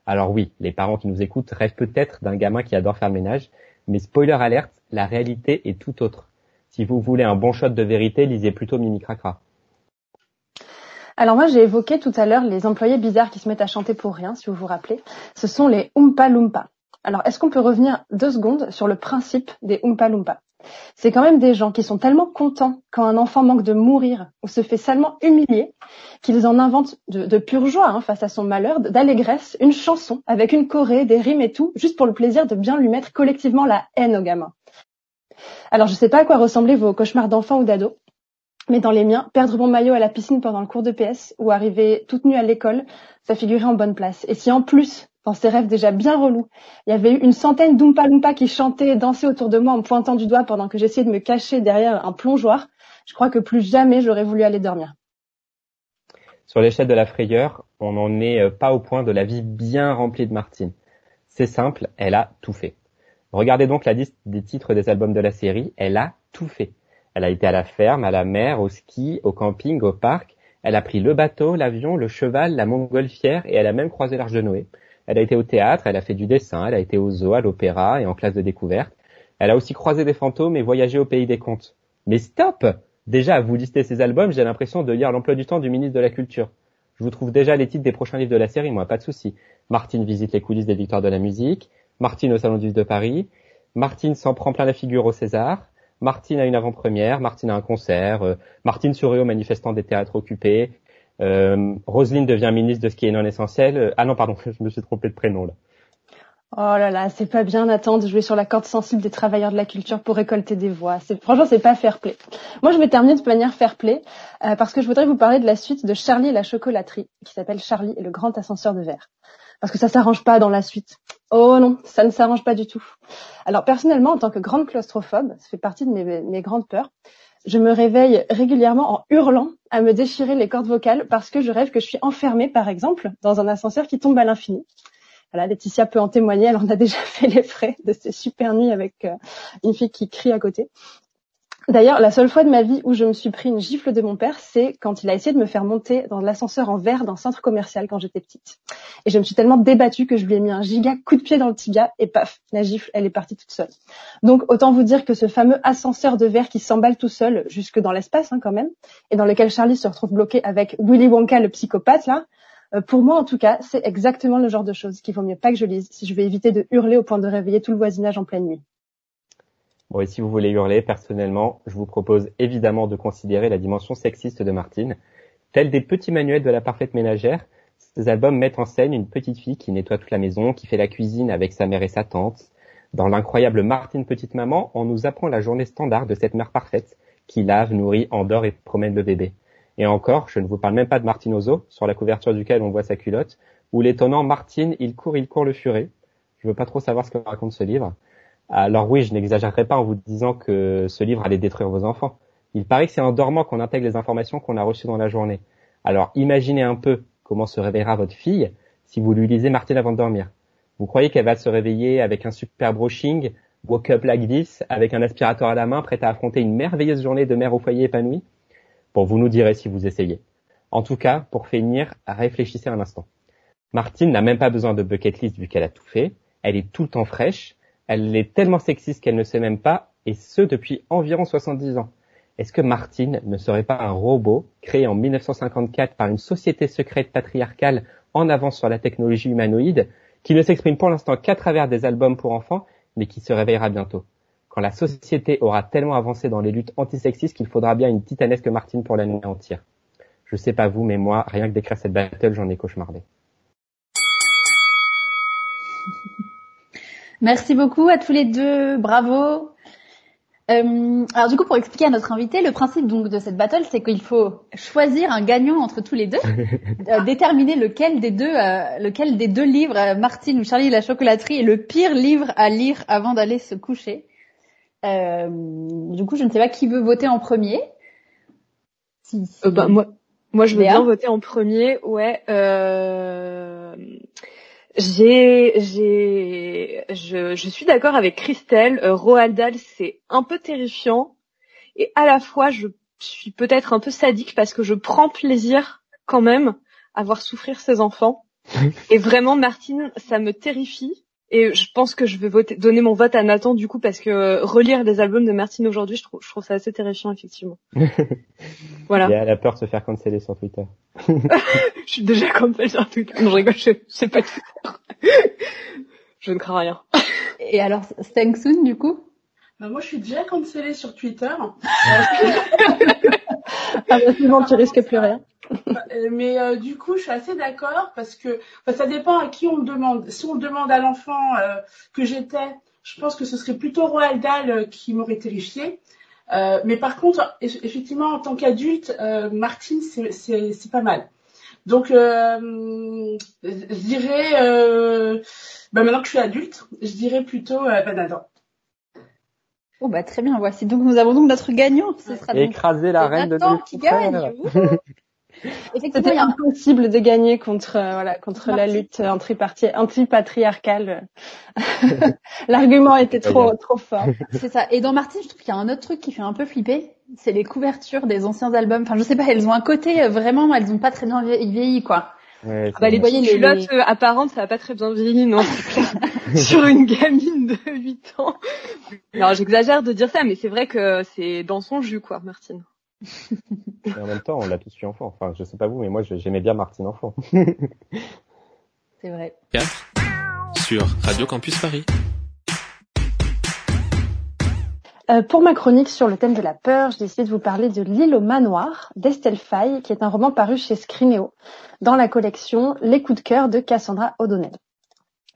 Alors oui, les parents qui nous écoutent rêvent peut-être d'un gamin qui adore faire le ménage, mais spoiler alerte, la réalité est tout autre. Si vous voulez un bon shot de vérité, lisez plutôt Mimi Cracra. Alors moi, j'ai évoqué tout à l'heure les employés bizarres qui se mettent à chanter pour rien, si vous vous rappelez. Ce sont les Oompa Loompa. Alors, est-ce qu'on peut revenir deux secondes sur le principe des Oompa Loompa? C'est quand même des gens qui sont tellement contents quand un enfant manque de mourir ou se fait salement humilier qu'ils en inventent de, pure joie hein, face à son malheur, d'allégresse, une chanson avec une choré, des rimes et tout, juste pour le plaisir de bien lui mettre collectivement la haine au gamin. Alors, je ne sais pas à quoi ressemblaient vos cauchemars d'enfants ou d'ados, mais dans les miens, perdre mon maillot à la piscine pendant le cours de PS ou arriver toute nue à l'école, ça figurait en bonne place. Et si en plus, dans ces rêves déjà bien relous, il y avait eu une centaine d'Oompa Loompa qui chantaient et dansaient autour de moi en pointant du doigt pendant que j'essayais de me cacher derrière un plongeoir, je crois que plus jamais j'aurais voulu aller dormir. Sur l'échelle de la frayeur, on n'en est euh, pas au point de la vie bien remplie de Martine. C'est simple, elle a tout fait. Regardez donc la liste des titres des albums de la série, elle a tout fait. Elle a été à la ferme, à la mer, au ski, au camping, au parc. Elle a pris le bateau, l'avion, le cheval, la montgolfière et elle a même croisé l'Arche de Noé. Elle a été au théâtre, elle a fait du dessin, elle a été au zoo, à l'opéra et en classe de découverte. Elle a aussi croisé des fantômes et voyagé au pays des contes. Mais stop Déjà, à vous lister ces albums, j'ai l'impression de lire l'emploi du temps du ministre de la Culture. Je vous trouve déjà les titres des prochains livres de la série, moi, pas de souci. Martine visite les coulisses des victoires de la musique, Martine au Salon du de Paris, Martine s'en prend plein la figure au César, Martine a une avant-première, Martine a un concert, euh, Martine sourit aux manifestants des théâtres occupés, euh, Roselyne devient ministre de ce qui est non essentiel. Euh, ah non, pardon, je me suis trompé de prénom là. Oh là là, c'est pas bien Nathan de jouer sur la corde sensible des travailleurs de la culture pour récolter des voix. C'est franchement c'est pas fair play. Moi je vais terminer de manière fair play euh, parce que je voudrais vous parler de la suite de Charlie et la chocolaterie qui s'appelle Charlie et le grand ascenseur de verre parce que ça s'arrange pas dans la suite. Oh non, ça ne s'arrange pas du tout. Alors personnellement, en tant que grande claustrophobe, ça fait partie de mes, mes grandes peurs, je me réveille régulièrement en hurlant à me déchirer les cordes vocales parce que je rêve que je suis enfermée, par exemple, dans un ascenseur qui tombe à l'infini. Voilà, Laetitia peut en témoigner, elle en a déjà fait les frais de ces super nuits avec euh, une fille qui crie à côté. D'ailleurs, la seule fois de ma vie où je me suis pris une gifle de mon père, c'est quand il a essayé de me faire monter dans l'ascenseur en verre d'un centre commercial quand j'étais petite. Et je me suis tellement débattue que je lui ai mis un giga coup de pied dans le tibia et paf, la gifle, elle est partie toute seule. Donc autant vous dire que ce fameux ascenseur de verre qui s'emballe tout seul jusque dans l'espace hein, quand même, et dans lequel Charlie se retrouve bloqué avec Willy Wonka le psychopathe là, euh, pour moi en tout cas, c'est exactement le genre de choses qu'il vaut mieux pas que je lise si je veux éviter de hurler au point de réveiller tout le voisinage en pleine nuit. Bon, et si vous voulez hurler, personnellement, je vous propose évidemment de considérer la dimension sexiste de Martine. Tel des petits manuels de la parfaite ménagère, ces albums mettent en scène une petite fille qui nettoie toute la maison, qui fait la cuisine avec sa mère et sa tante. Dans l'incroyable Martine Petite Maman, on nous apprend la journée standard de cette mère parfaite qui lave, nourrit, endort et promène le bébé. Et encore, je ne vous parle même pas de Martine Ozo, sur la couverture duquel on voit sa culotte, ou l'étonnant Martine, il court, il court le furet. Je veux pas trop savoir ce que raconte ce livre. Alors oui, je n'exagérerai pas en vous disant que ce livre allait détruire vos enfants. Il paraît que c'est en dormant qu'on intègre les informations qu'on a reçues dans la journée. Alors imaginez un peu comment se réveillera votre fille si vous lui lisez Martine avant de dormir. Vous croyez qu'elle va se réveiller avec un super brushing, woke up like this, avec un aspirateur à la main, prête à affronter une merveilleuse journée de mère au foyer épanouie? Bon, vous nous direz si vous essayez. En tout cas, pour finir, réfléchissez un instant. Martine n'a même pas besoin de bucket list vu qu'elle a tout fait. Elle est tout le temps fraîche. Elle est tellement sexiste qu'elle ne sait même pas, et ce depuis environ 70 ans. Est-ce que Martine ne serait pas un robot créé en 1954 par une société secrète patriarcale en avance sur la technologie humanoïde, qui ne s'exprime pour l'instant qu'à travers des albums pour enfants, mais qui se réveillera bientôt? Quand la société aura tellement avancé dans les luttes antisexistes qu'il faudra bien une titanesque Martine pour l'anéantir. Je sais pas vous, mais moi, rien que d'écrire cette battle, j'en ai cauchemardé. Merci beaucoup à tous les deux, bravo. Euh, alors du coup, pour expliquer à notre invité, le principe donc de cette battle, c'est qu'il faut choisir un gagnant entre tous les deux, euh, déterminer lequel des deux, euh, lequel des deux livres, euh, Martine ou Charlie la chocolaterie, est le pire livre à lire avant d'aller se coucher. du coup, je ne sais pas qui veut voter en premier. Si, si... Bah, moi, moi, je veux bien voter en premier. Ouais. J'ai, j'ai, je, je suis d'accord avec Christelle. Euh, Roald Dahl, c'est un peu terrifiant et à la fois, je suis peut-être un peu sadique parce que je prends plaisir quand même à voir souffrir ses enfants. et vraiment, Martine, ça me terrifie. Et je pense que je vais voter, donner mon vote à Nathan du coup parce que euh, relire des albums de Martine aujourd'hui, je trouve, je trouve ça assez terrifiant effectivement. voilà. Il a la peur de se faire canceller sur Twitter. je suis déjà cancel sur Twitter. Non, je rigole, je sais pas Twitter. je ne crains rien. Et alors, Stengsun du coup? Bah, Moi, je suis déjà cancellée sur Twitter. ah bah, souvent, tu risques plus rien. Euh, mais euh, du coup, je suis assez d'accord parce que ça dépend à qui on demande. Si on demande à l'enfant euh, que j'étais, je pense que ce serait plutôt Roald Dahl qui m'aurait terrifié. mais par contre, effectivement, en tant qu'adulte, Martine, c'est pas mal. Donc, je dirais, bah, maintenant que je suis adulte, je dirais plutôt Banador. Oh bah très bien, voici donc nous avons donc notre gagnant. Ce sera Écraser la reine de qui gagne. C'était impossible de gagner contre euh, voilà contre la lutte anti-patriarcale. L'argument était trop trop fort. C'est ça. Et dans Martine, je trouve qu'il y a un autre truc qui fait un peu flipper, c'est les couvertures des anciens albums. Enfin, je sais pas, elles ont un côté euh, vraiment, elles ont pas très bien vieilli quoi. Ouais, bah, les voyez les culottes euh, apparentes, ça a pas très bien vieilli, non Sur une gamine de 8 ans. Non, j'exagère de dire ça, mais c'est vrai que c'est dans son jus, quoi, Martine. Et en même temps, on l'a tous eu enfant. Enfin, je sais pas vous, mais moi, j'aimais bien Martine enfant. C'est vrai. 4 sur Radio Campus Paris. Euh, pour ma chronique sur le thème de la peur, j'ai décidé de vous parler de L'île au manoir d'Estelle Faye, qui est un roman paru chez Scrinéo dans la collection Les coups de cœur de Cassandra O'Donnell.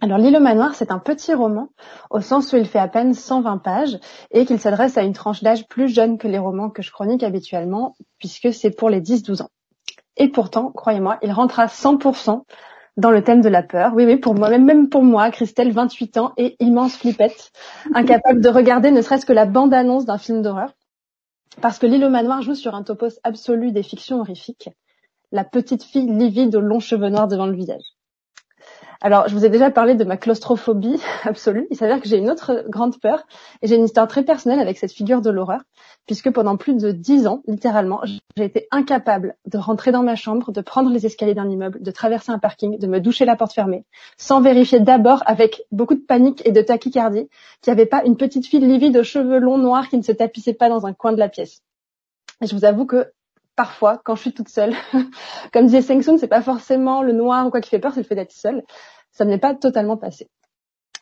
Alors L'île au manoir, c'est un petit roman au sens où il fait à peine 120 pages et qu'il s'adresse à une tranche d'âge plus jeune que les romans que je chronique habituellement puisque c'est pour les 10-12 ans. Et pourtant, croyez-moi, il rentre à 100% dans le thème de la peur. Oui, oui, pour moi, même pour moi, Christelle, 28 ans et immense flippette, incapable de regarder ne serait-ce que la bande-annonce d'un film d'horreur. Parce que L'île au manoir joue sur un topos absolu des fictions horrifiques. La petite fille livide aux longs cheveux noirs devant le visage. Alors, je vous ai déjà parlé de ma claustrophobie absolue. Il s'avère que j'ai une autre grande peur et j'ai une histoire très personnelle avec cette figure de l'horreur, puisque pendant plus de dix ans, littéralement, j'ai été incapable de rentrer dans ma chambre, de prendre les escaliers d'un immeuble, de traverser un parking, de me doucher la porte fermée, sans vérifier d'abord avec beaucoup de panique et de tachycardie qu'il n'y avait pas une petite fille livide aux cheveux longs noirs qui ne se tapissait pas dans un coin de la pièce. Et je vous avoue que parfois, quand je suis toute seule, comme disait Seng Sung, c'est pas forcément le noir ou quoi qui fait peur, c'est le fait d'être seule ça ne m'est pas totalement passé.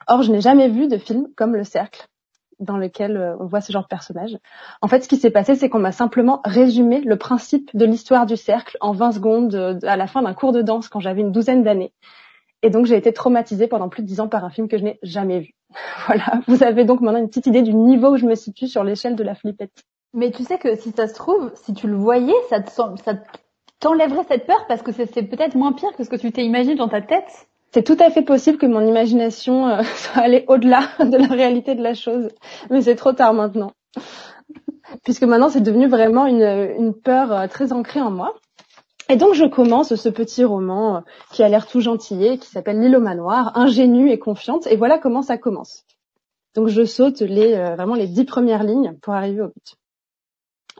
Or, je n'ai jamais vu de film comme Le Cercle, dans lequel euh, on voit ce genre de personnage. En fait, ce qui s'est passé, c'est qu'on m'a simplement résumé le principe de l'histoire du cercle en 20 secondes euh, à la fin d'un cours de danse quand j'avais une douzaine d'années. Et donc, j'ai été traumatisée pendant plus de dix ans par un film que je n'ai jamais vu. voilà, vous avez donc maintenant une petite idée du niveau où je me situe sur l'échelle de la flippette. Mais tu sais que si ça se trouve, si tu le voyais, ça te ça t'enlèverait cette peur parce que c'est peut-être moins pire que ce que tu t'es imaginé dans ta tête c'est tout à fait possible que mon imagination euh, soit allée au-delà de la réalité de la chose, mais c'est trop tard maintenant. puisque maintenant c'est devenu vraiment une, peur euh, très ancrée en moi. Et donc je commence ce petit roman euh, qui a l'air tout gentillet, qui s'appelle L'île au manoir, ingénue et confiante. Et voilà comment ça commence. Donc je saute les vraiment les dix premières lignes pour arriver au but.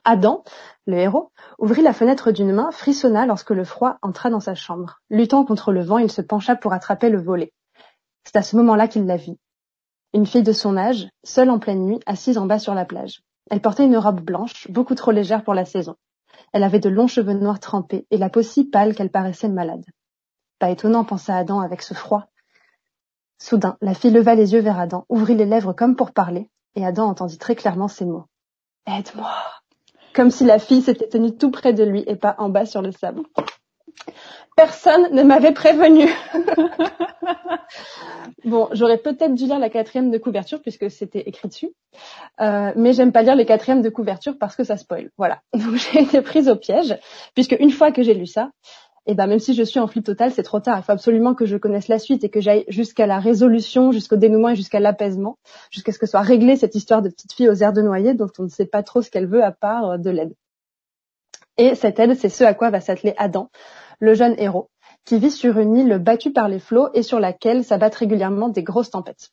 Adam, le héros, ouvrit la fenêtre d'une main, frissonna lorsque le froid entra dans sa chambre. Luttant contre le vent, il se pencha pour attraper le volet. C'est à ce moment-là qu'il la vit. Une fille de son âge, seule en pleine nuit, assise en bas sur la plage. Elle portait une robe blanche, beaucoup trop légère pour la saison. Elle avait de longs cheveux noirs trempés et la peau si pâle qu'elle paraissait malade. Pas étonnant, pensa Adam avec ce froid. Soudain, la fille leva les yeux vers Adam, ouvrit les lèvres comme pour parler, et Adam entendit très clairement ces mots. Aide-moi. Comme si la fille s'était tenue tout près de lui et pas en bas sur le sable. Personne ne m'avait prévenu. bon, j'aurais peut-être dû lire la quatrième de couverture puisque c'était écrit dessus, euh, mais j'aime pas lire les quatrièmes de couverture parce que ça spoil. Voilà. Donc j'ai été prise au piège puisque une fois que j'ai lu ça, et eh ben même si je suis en flip total, c'est trop tard. Il faut absolument que je connaisse la suite et que j'aille jusqu'à la résolution, jusqu'au dénouement et jusqu'à l'apaisement, jusqu'à ce que soit réglée cette histoire de petite fille aux airs de noyer dont on ne sait pas trop ce qu'elle veut à part euh, de l'aide. Et cette aide, c'est ce à quoi va s'atteler Adam, le jeune héros, qui vit sur une île battue par les flots et sur laquelle s'abattent régulièrement des grosses tempêtes.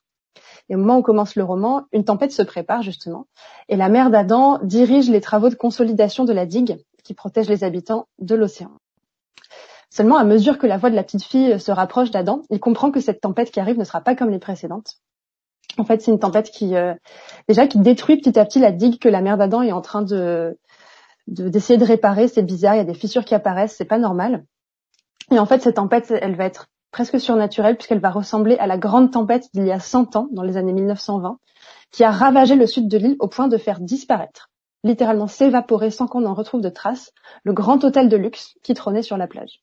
Et au moment où commence le roman, une tempête se prépare justement, et la mère d'Adam dirige les travaux de consolidation de la digue qui protège les habitants de l'océan. Seulement, à mesure que la voix de la petite fille se rapproche d'Adam, il comprend que cette tempête qui arrive ne sera pas comme les précédentes. En fait, c'est une tempête qui, euh, déjà, qui détruit petit à petit la digue que la mère d'Adam est en train de d'essayer de, réparer. C'est bizarre, il y a des fissures qui apparaissent, c'est pas normal. Et en fait, cette tempête, elle va être presque surnaturelle puisqu'elle va ressembler à la grande tempête d'il y a 100 ans, dans les années 1920, qui a ravagé le sud de l'île au point de faire disparaître, littéralement s'évaporer sans qu'on en retrouve de traces, le grand hôtel de luxe qui trônait sur la plage.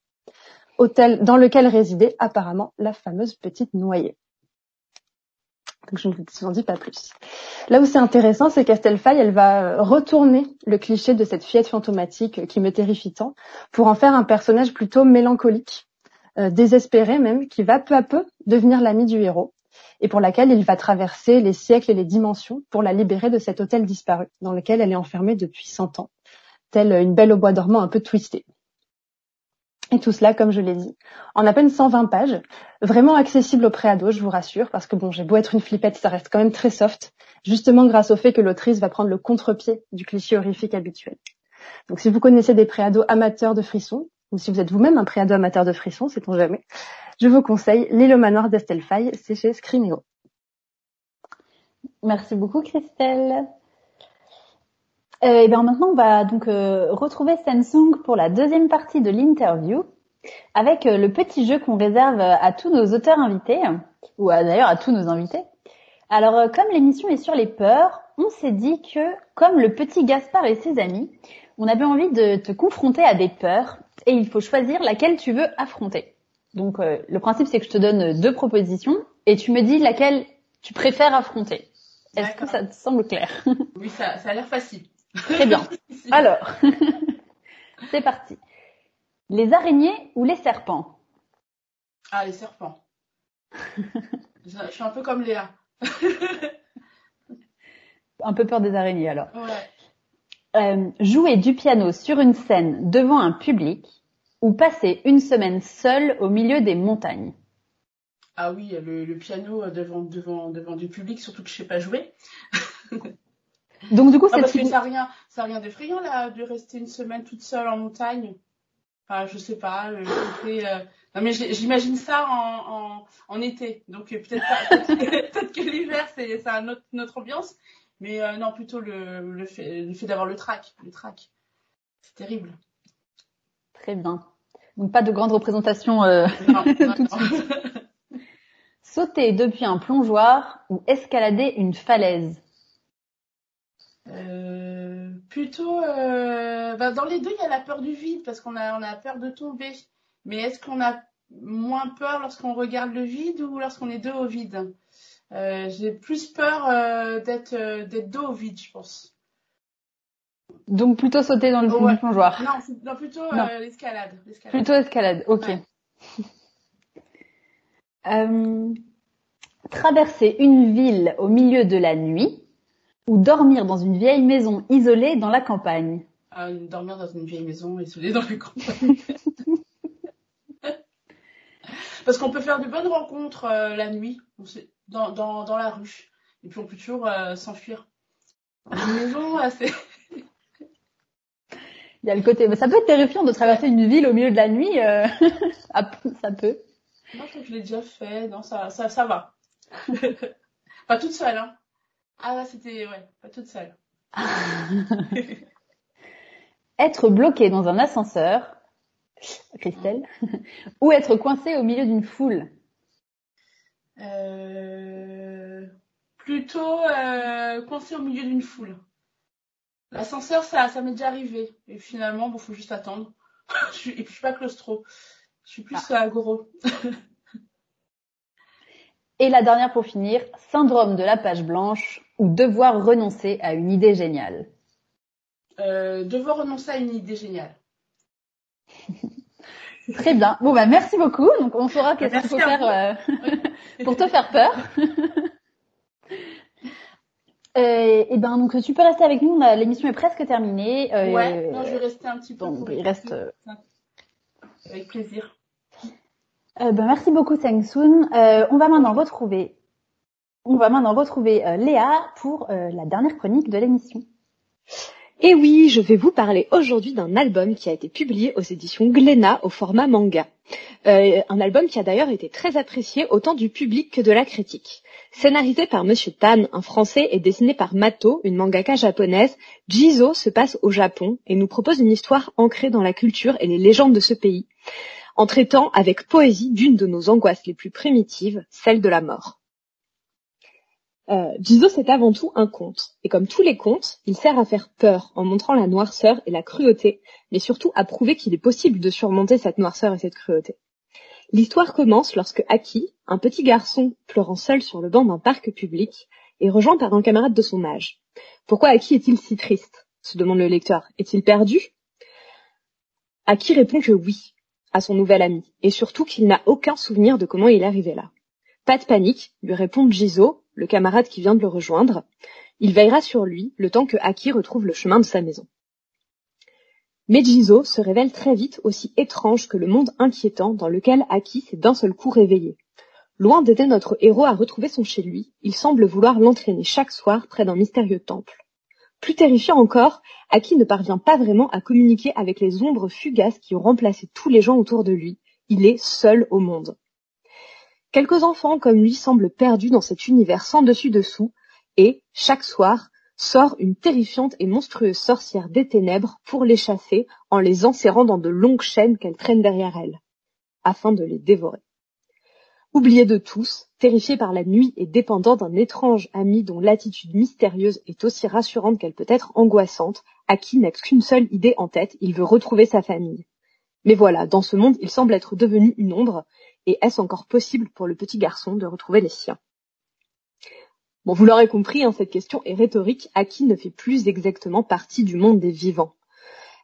Hôtel dans lequel résidait apparemment la fameuse petite noyée. Donc je ne vous en dis pas plus. Là où c'est intéressant, c'est qu'Estelle Faye, elle va retourner le cliché de cette fillette fantomatique qui me terrifie tant, pour en faire un personnage plutôt mélancolique, euh, désespéré même, qui va peu à peu devenir l'ami du héros, et pour laquelle il va traverser les siècles et les dimensions pour la libérer de cet hôtel disparu, dans lequel elle est enfermée depuis 100 ans, telle une belle au bois dormant un peu twistée. Et tout cela, comme je l'ai dit, en à peine 120 pages, vraiment accessible au préado, je vous rassure, parce que bon, j'ai beau être une flippette, ça reste quand même très soft, justement grâce au fait que l'autrice va prendre le contre-pied du cliché horrifique habituel. Donc si vous connaissez des préados amateurs de frissons, ou si vous êtes vous-même un préado amateur de frissons, sait-on jamais, je vous conseille L'île au manoir d'Estelle Faye, c'est chez Scrimeo. Merci beaucoup Christelle. Euh, et bien maintenant, on va donc euh, retrouver Samsung pour la deuxième partie de l'interview avec euh, le petit jeu qu'on réserve à tous nos auteurs invités, ou d'ailleurs à tous nos invités. Alors, comme l'émission est sur les peurs, on s'est dit que, comme le petit Gaspard et ses amis, on avait envie de te confronter à des peurs et il faut choisir laquelle tu veux affronter. Donc, le principe, c'est que je te donne deux propositions et tu me dis laquelle tu préfères affronter. Est-ce que ça te semble clair? Oui, ça, ça a l'air facile. Très bien. Alors, c'est parti. Les araignées ou les serpents? Ah, les serpents. je suis un peu comme Léa. un peu peur des araignées alors. Ouais. Euh, jouer du piano sur une scène devant un public ou passer une semaine seule au milieu des montagnes? Ah oui, le, piano devant, devant, devant du public, surtout que je sais pas jouer. Donc du coup, c'est parce que ça rien, ça rien d'effrayant là, de rester une semaine toute seule en montagne? Enfin, je sais pas. Euh, euh, Non mais j'imagine ça en, en, en, été. Donc euh, peut-être peut-être que l'hiver c'est c'est un autre, notre ambiance. Mais non, plutôt le, le fait, le fait d'avoir le trac, le trac. C'est terrible. Très bien. Donc pas de grande représentation euh, tout de suite. Sauter depuis un plongeoir ou escalader une falaise? Euh, plutôt, euh, bah, dans les deux, il y a la peur du vide parce qu'on a, on a peur de tomber. Mais est-ce qu'on a moins peur lorsqu'on regarde le vide ou lorsqu'on est deux au vide? Euh, J'ai plus peur euh, d'être euh, d'être dos au vide, je pense. Donc plutôt sauter dans le fond du plongeoir. Non, non plutôt l'escalade. Plutôt escalade, ok. traverser une ville au milieu de la nuit ou dormir dans une vieille maison isolée dans la campagne Dormir dans une vieille maison isolée dans la campagne. Parce qu'on peut faire de bonnes rencontres euh, la nuit, dans, dans, dans, la rue. Et puis on peut toujours euh, s'enfuir. Une maison, assez. Il y a le côté, mais ça peut être terrifiant de traverser une ville au milieu de la nuit. Euh... ça peut. Que je l'ai déjà fait. Non, ça, ça, ça va. pas toute seule, hein. Ah là, c'était, ouais, pas toute seule. être bloqué dans un ascenseur, Christelle, ou être coincé au milieu d'une foule. Euh... Plutôt euh, coincé au milieu d'une foule. L'ascenseur, ça, ça m'est déjà arrivé. Et finalement, bon, faut juste attendre. et puis, je suis pas claustro. Je suis plus ah. et la dernière pour finir, syndrome de la page blanche ou devoir renoncer à une idée géniale. Euh, devoir renoncer à une idée géniale. Très bien. Bon bah merci beaucoup. Donc on saura qu'est-ce qu'il faut faire euh, pour te faire peur. Euh, et ben donc tu peux rester avec nous. L'émission est presque terminée. Euh, ouais. Non, je vais rester un petit peu. Bon, il reste. Euh, avec plaisir. ben merci beaucoup Seng Soon. on va maintenant retrouver. On va maintenant retrouver Léa pour la dernière chronique de l'émission. Et oui, je vais vous parler aujourd'hui d'un album qui a été publié aux éditions Glénat au format manga. Euh, un album qui a d'ailleurs été très apprécié autant du public que de la critique. Scénarisé par Monsieur Tan, un Français, et dessiné par Mato, une mangaka japonaise, Jizo se passe au Japon et nous propose une histoire ancrée dans la culture et les légendes de ce pays, en traitant avec poésie d'une de nos angoisses les plus primitives, celle de la mort. Euh, Jizo, c'est avant tout un conte. Et comme tous les contes, il sert à faire peur en montrant la noirceur et la cruauté, mais surtout à prouver qu'il est possible de surmonter cette noirceur et cette cruauté. L'histoire commence lorsque Aki, un petit garçon pleurant seul sur le banc d'un parc public, est rejoint par un camarade de son âge. Pourquoi Aki est-il si triste? se demande le lecteur. Est-il perdu? Aki répond que oui, à son nouvel ami, et surtout qu'il n'a aucun souvenir de comment il est arrivé là. Pas de panique, lui répond Jizo, le camarade qui vient de le rejoindre. Il veillera sur lui le temps que Aki retrouve le chemin de sa maison. Mais Jizo se révèle très vite aussi étrange que le monde inquiétant dans lequel Aki s'est d'un seul coup réveillé. Loin d'aider notre héros à retrouver son chez lui, il semble vouloir l'entraîner chaque soir près d'un mystérieux temple. Plus terrifiant encore, Aki ne parvient pas vraiment à communiquer avec les ombres fugaces qui ont remplacé tous les gens autour de lui. Il est seul au monde. Quelques enfants comme lui semblent perdus dans cet univers sans dessus-dessous, et, chaque soir, sort une terrifiante et monstrueuse sorcière des ténèbres pour les chasser en les enserrant dans de longues chaînes qu'elle traîne derrière elle, afin de les dévorer. Oublié de tous, terrifié par la nuit et dépendant d'un étrange ami dont l'attitude mystérieuse est aussi rassurante qu'elle peut être angoissante, à qui n'a qu'une seule idée en tête, il veut retrouver sa famille. Mais voilà, dans ce monde, il semble être devenu une ombre, et est-ce encore possible pour le petit garçon de retrouver les siens? Bon, vous l'aurez compris, hein, cette question est rhétorique. Aki ne fait plus exactement partie du monde des vivants.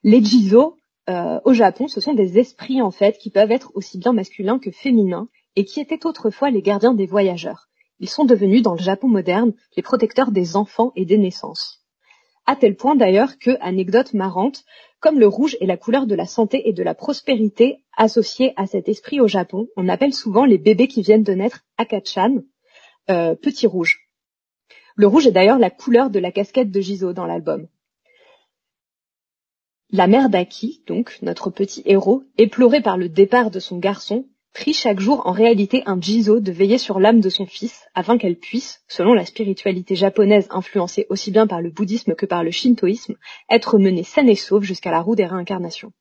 Les Jizo, euh, au Japon, ce sont des esprits en fait qui peuvent être aussi bien masculins que féminins et qui étaient autrefois les gardiens des voyageurs. Ils sont devenus, dans le Japon moderne, les protecteurs des enfants et des naissances à tel point d'ailleurs que, anecdote marrante, comme le rouge est la couleur de la santé et de la prospérité associée à cet esprit au Japon, on appelle souvent les bébés qui viennent de naître Akachan, euh, petit rouge. Le rouge est d'ailleurs la couleur de la casquette de Gizo dans l'album. La mère d'Aki, donc notre petit héros, éploré par le départ de son garçon, prie chaque jour en réalité un jizo de veiller sur l'âme de son fils afin qu'elle puisse, selon la spiritualité japonaise influencée aussi bien par le bouddhisme que par le shintoïsme, être menée saine et sauve jusqu'à la roue des réincarnations.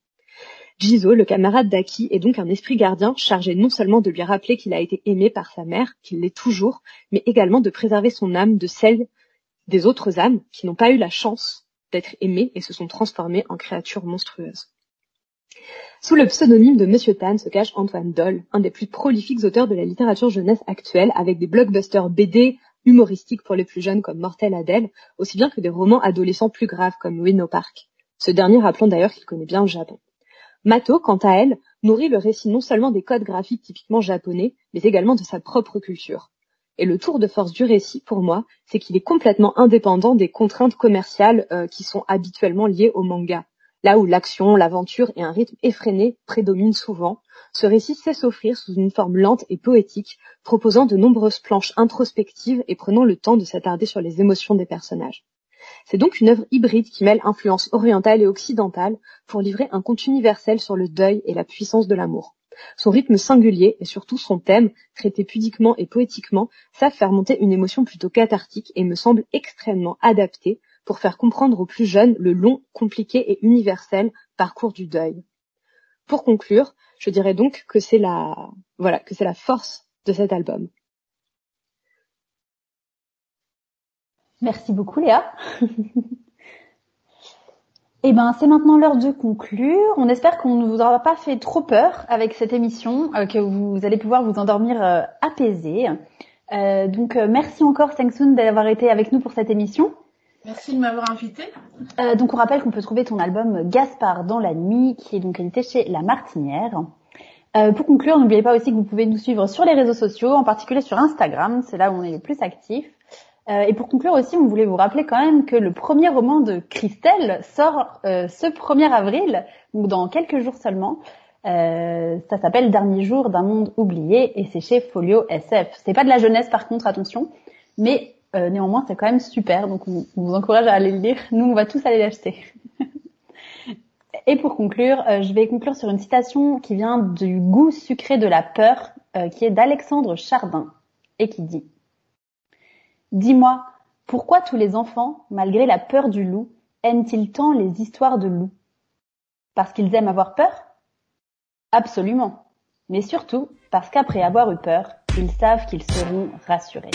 Jizo, le camarade d'Aki, est donc un esprit gardien chargé non seulement de lui rappeler qu'il a été aimé par sa mère, qu'il l'est toujours, mais également de préserver son âme de celle des autres âmes qui n'ont pas eu la chance d'être aimées et se sont transformées en créatures monstrueuses. Sous le pseudonyme de Monsieur Tan se cache Antoine Doll, un des plus prolifiques auteurs de la littérature jeunesse actuelle, avec des blockbusters BD humoristiques pour les plus jeunes comme Mortel Adèle, aussi bien que des romans adolescents plus graves comme Winnow Park. Ce dernier rappelant d'ailleurs qu'il connaît bien le Japon. Mato, quant à elle, nourrit le récit non seulement des codes graphiques typiquement japonais, mais également de sa propre culture. Et le tour de force du récit, pour moi, c'est qu'il est complètement indépendant des contraintes commerciales euh, qui sont habituellement liées au manga. Là où l'action, l'aventure et un rythme effréné prédominent souvent, ce récit sait s'offrir sous une forme lente et poétique, proposant de nombreuses planches introspectives et prenant le temps de s'attarder sur les émotions des personnages. C'est donc une œuvre hybride qui mêle influences orientales et occidentales pour livrer un conte universel sur le deuil et la puissance de l'amour. Son rythme singulier et surtout son thème, traité pudiquement et poétiquement, savent faire monter une émotion plutôt cathartique et me semble extrêmement adapté pour faire comprendre aux plus jeunes le long, compliqué et universel parcours du deuil. Pour conclure, je dirais donc que c'est la, voilà, que c'est la force de cet album. Merci beaucoup Léa. Eh ben, c'est maintenant l'heure de conclure. On espère qu'on ne vous aura pas fait trop peur avec cette émission, euh, que vous allez pouvoir vous endormir euh, apaisé. Euh, donc, merci encore Sengsun d'avoir été avec nous pour cette émission. Merci de m'avoir invité. donc, on rappelle qu'on peut trouver ton album Gaspard dans la nuit, qui est donc édité chez La Martinière. pour conclure, n'oubliez pas aussi que vous pouvez nous suivre sur les réseaux sociaux, en particulier sur Instagram, c'est là où on est le plus actif. Euh, et pour conclure aussi, on voulait vous rappeler quand même que le premier roman de Christelle sort euh, ce 1er avril, donc dans quelques jours seulement. Euh, ça s'appelle Dernier jour d'un monde oublié et c'est chez Folio SF. C'est pas de la jeunesse par contre, attention, mais néanmoins c'est quand même super, donc on, vous encourage à aller le lire. Nous, on va tous aller l'acheter. et pour conclure, je vais conclure sur une citation qui vient du goût sucré de la peur, qui est d'Alexandre Chardin et qui dit Dis-moi, pourquoi tous les enfants, malgré la peur du loup, aiment-ils tant les histoires de loups? Parce qu'ils aiment avoir peur? Absolument. Mais surtout parce qu'après avoir eu peur, ils savent qu'ils seront rassurés.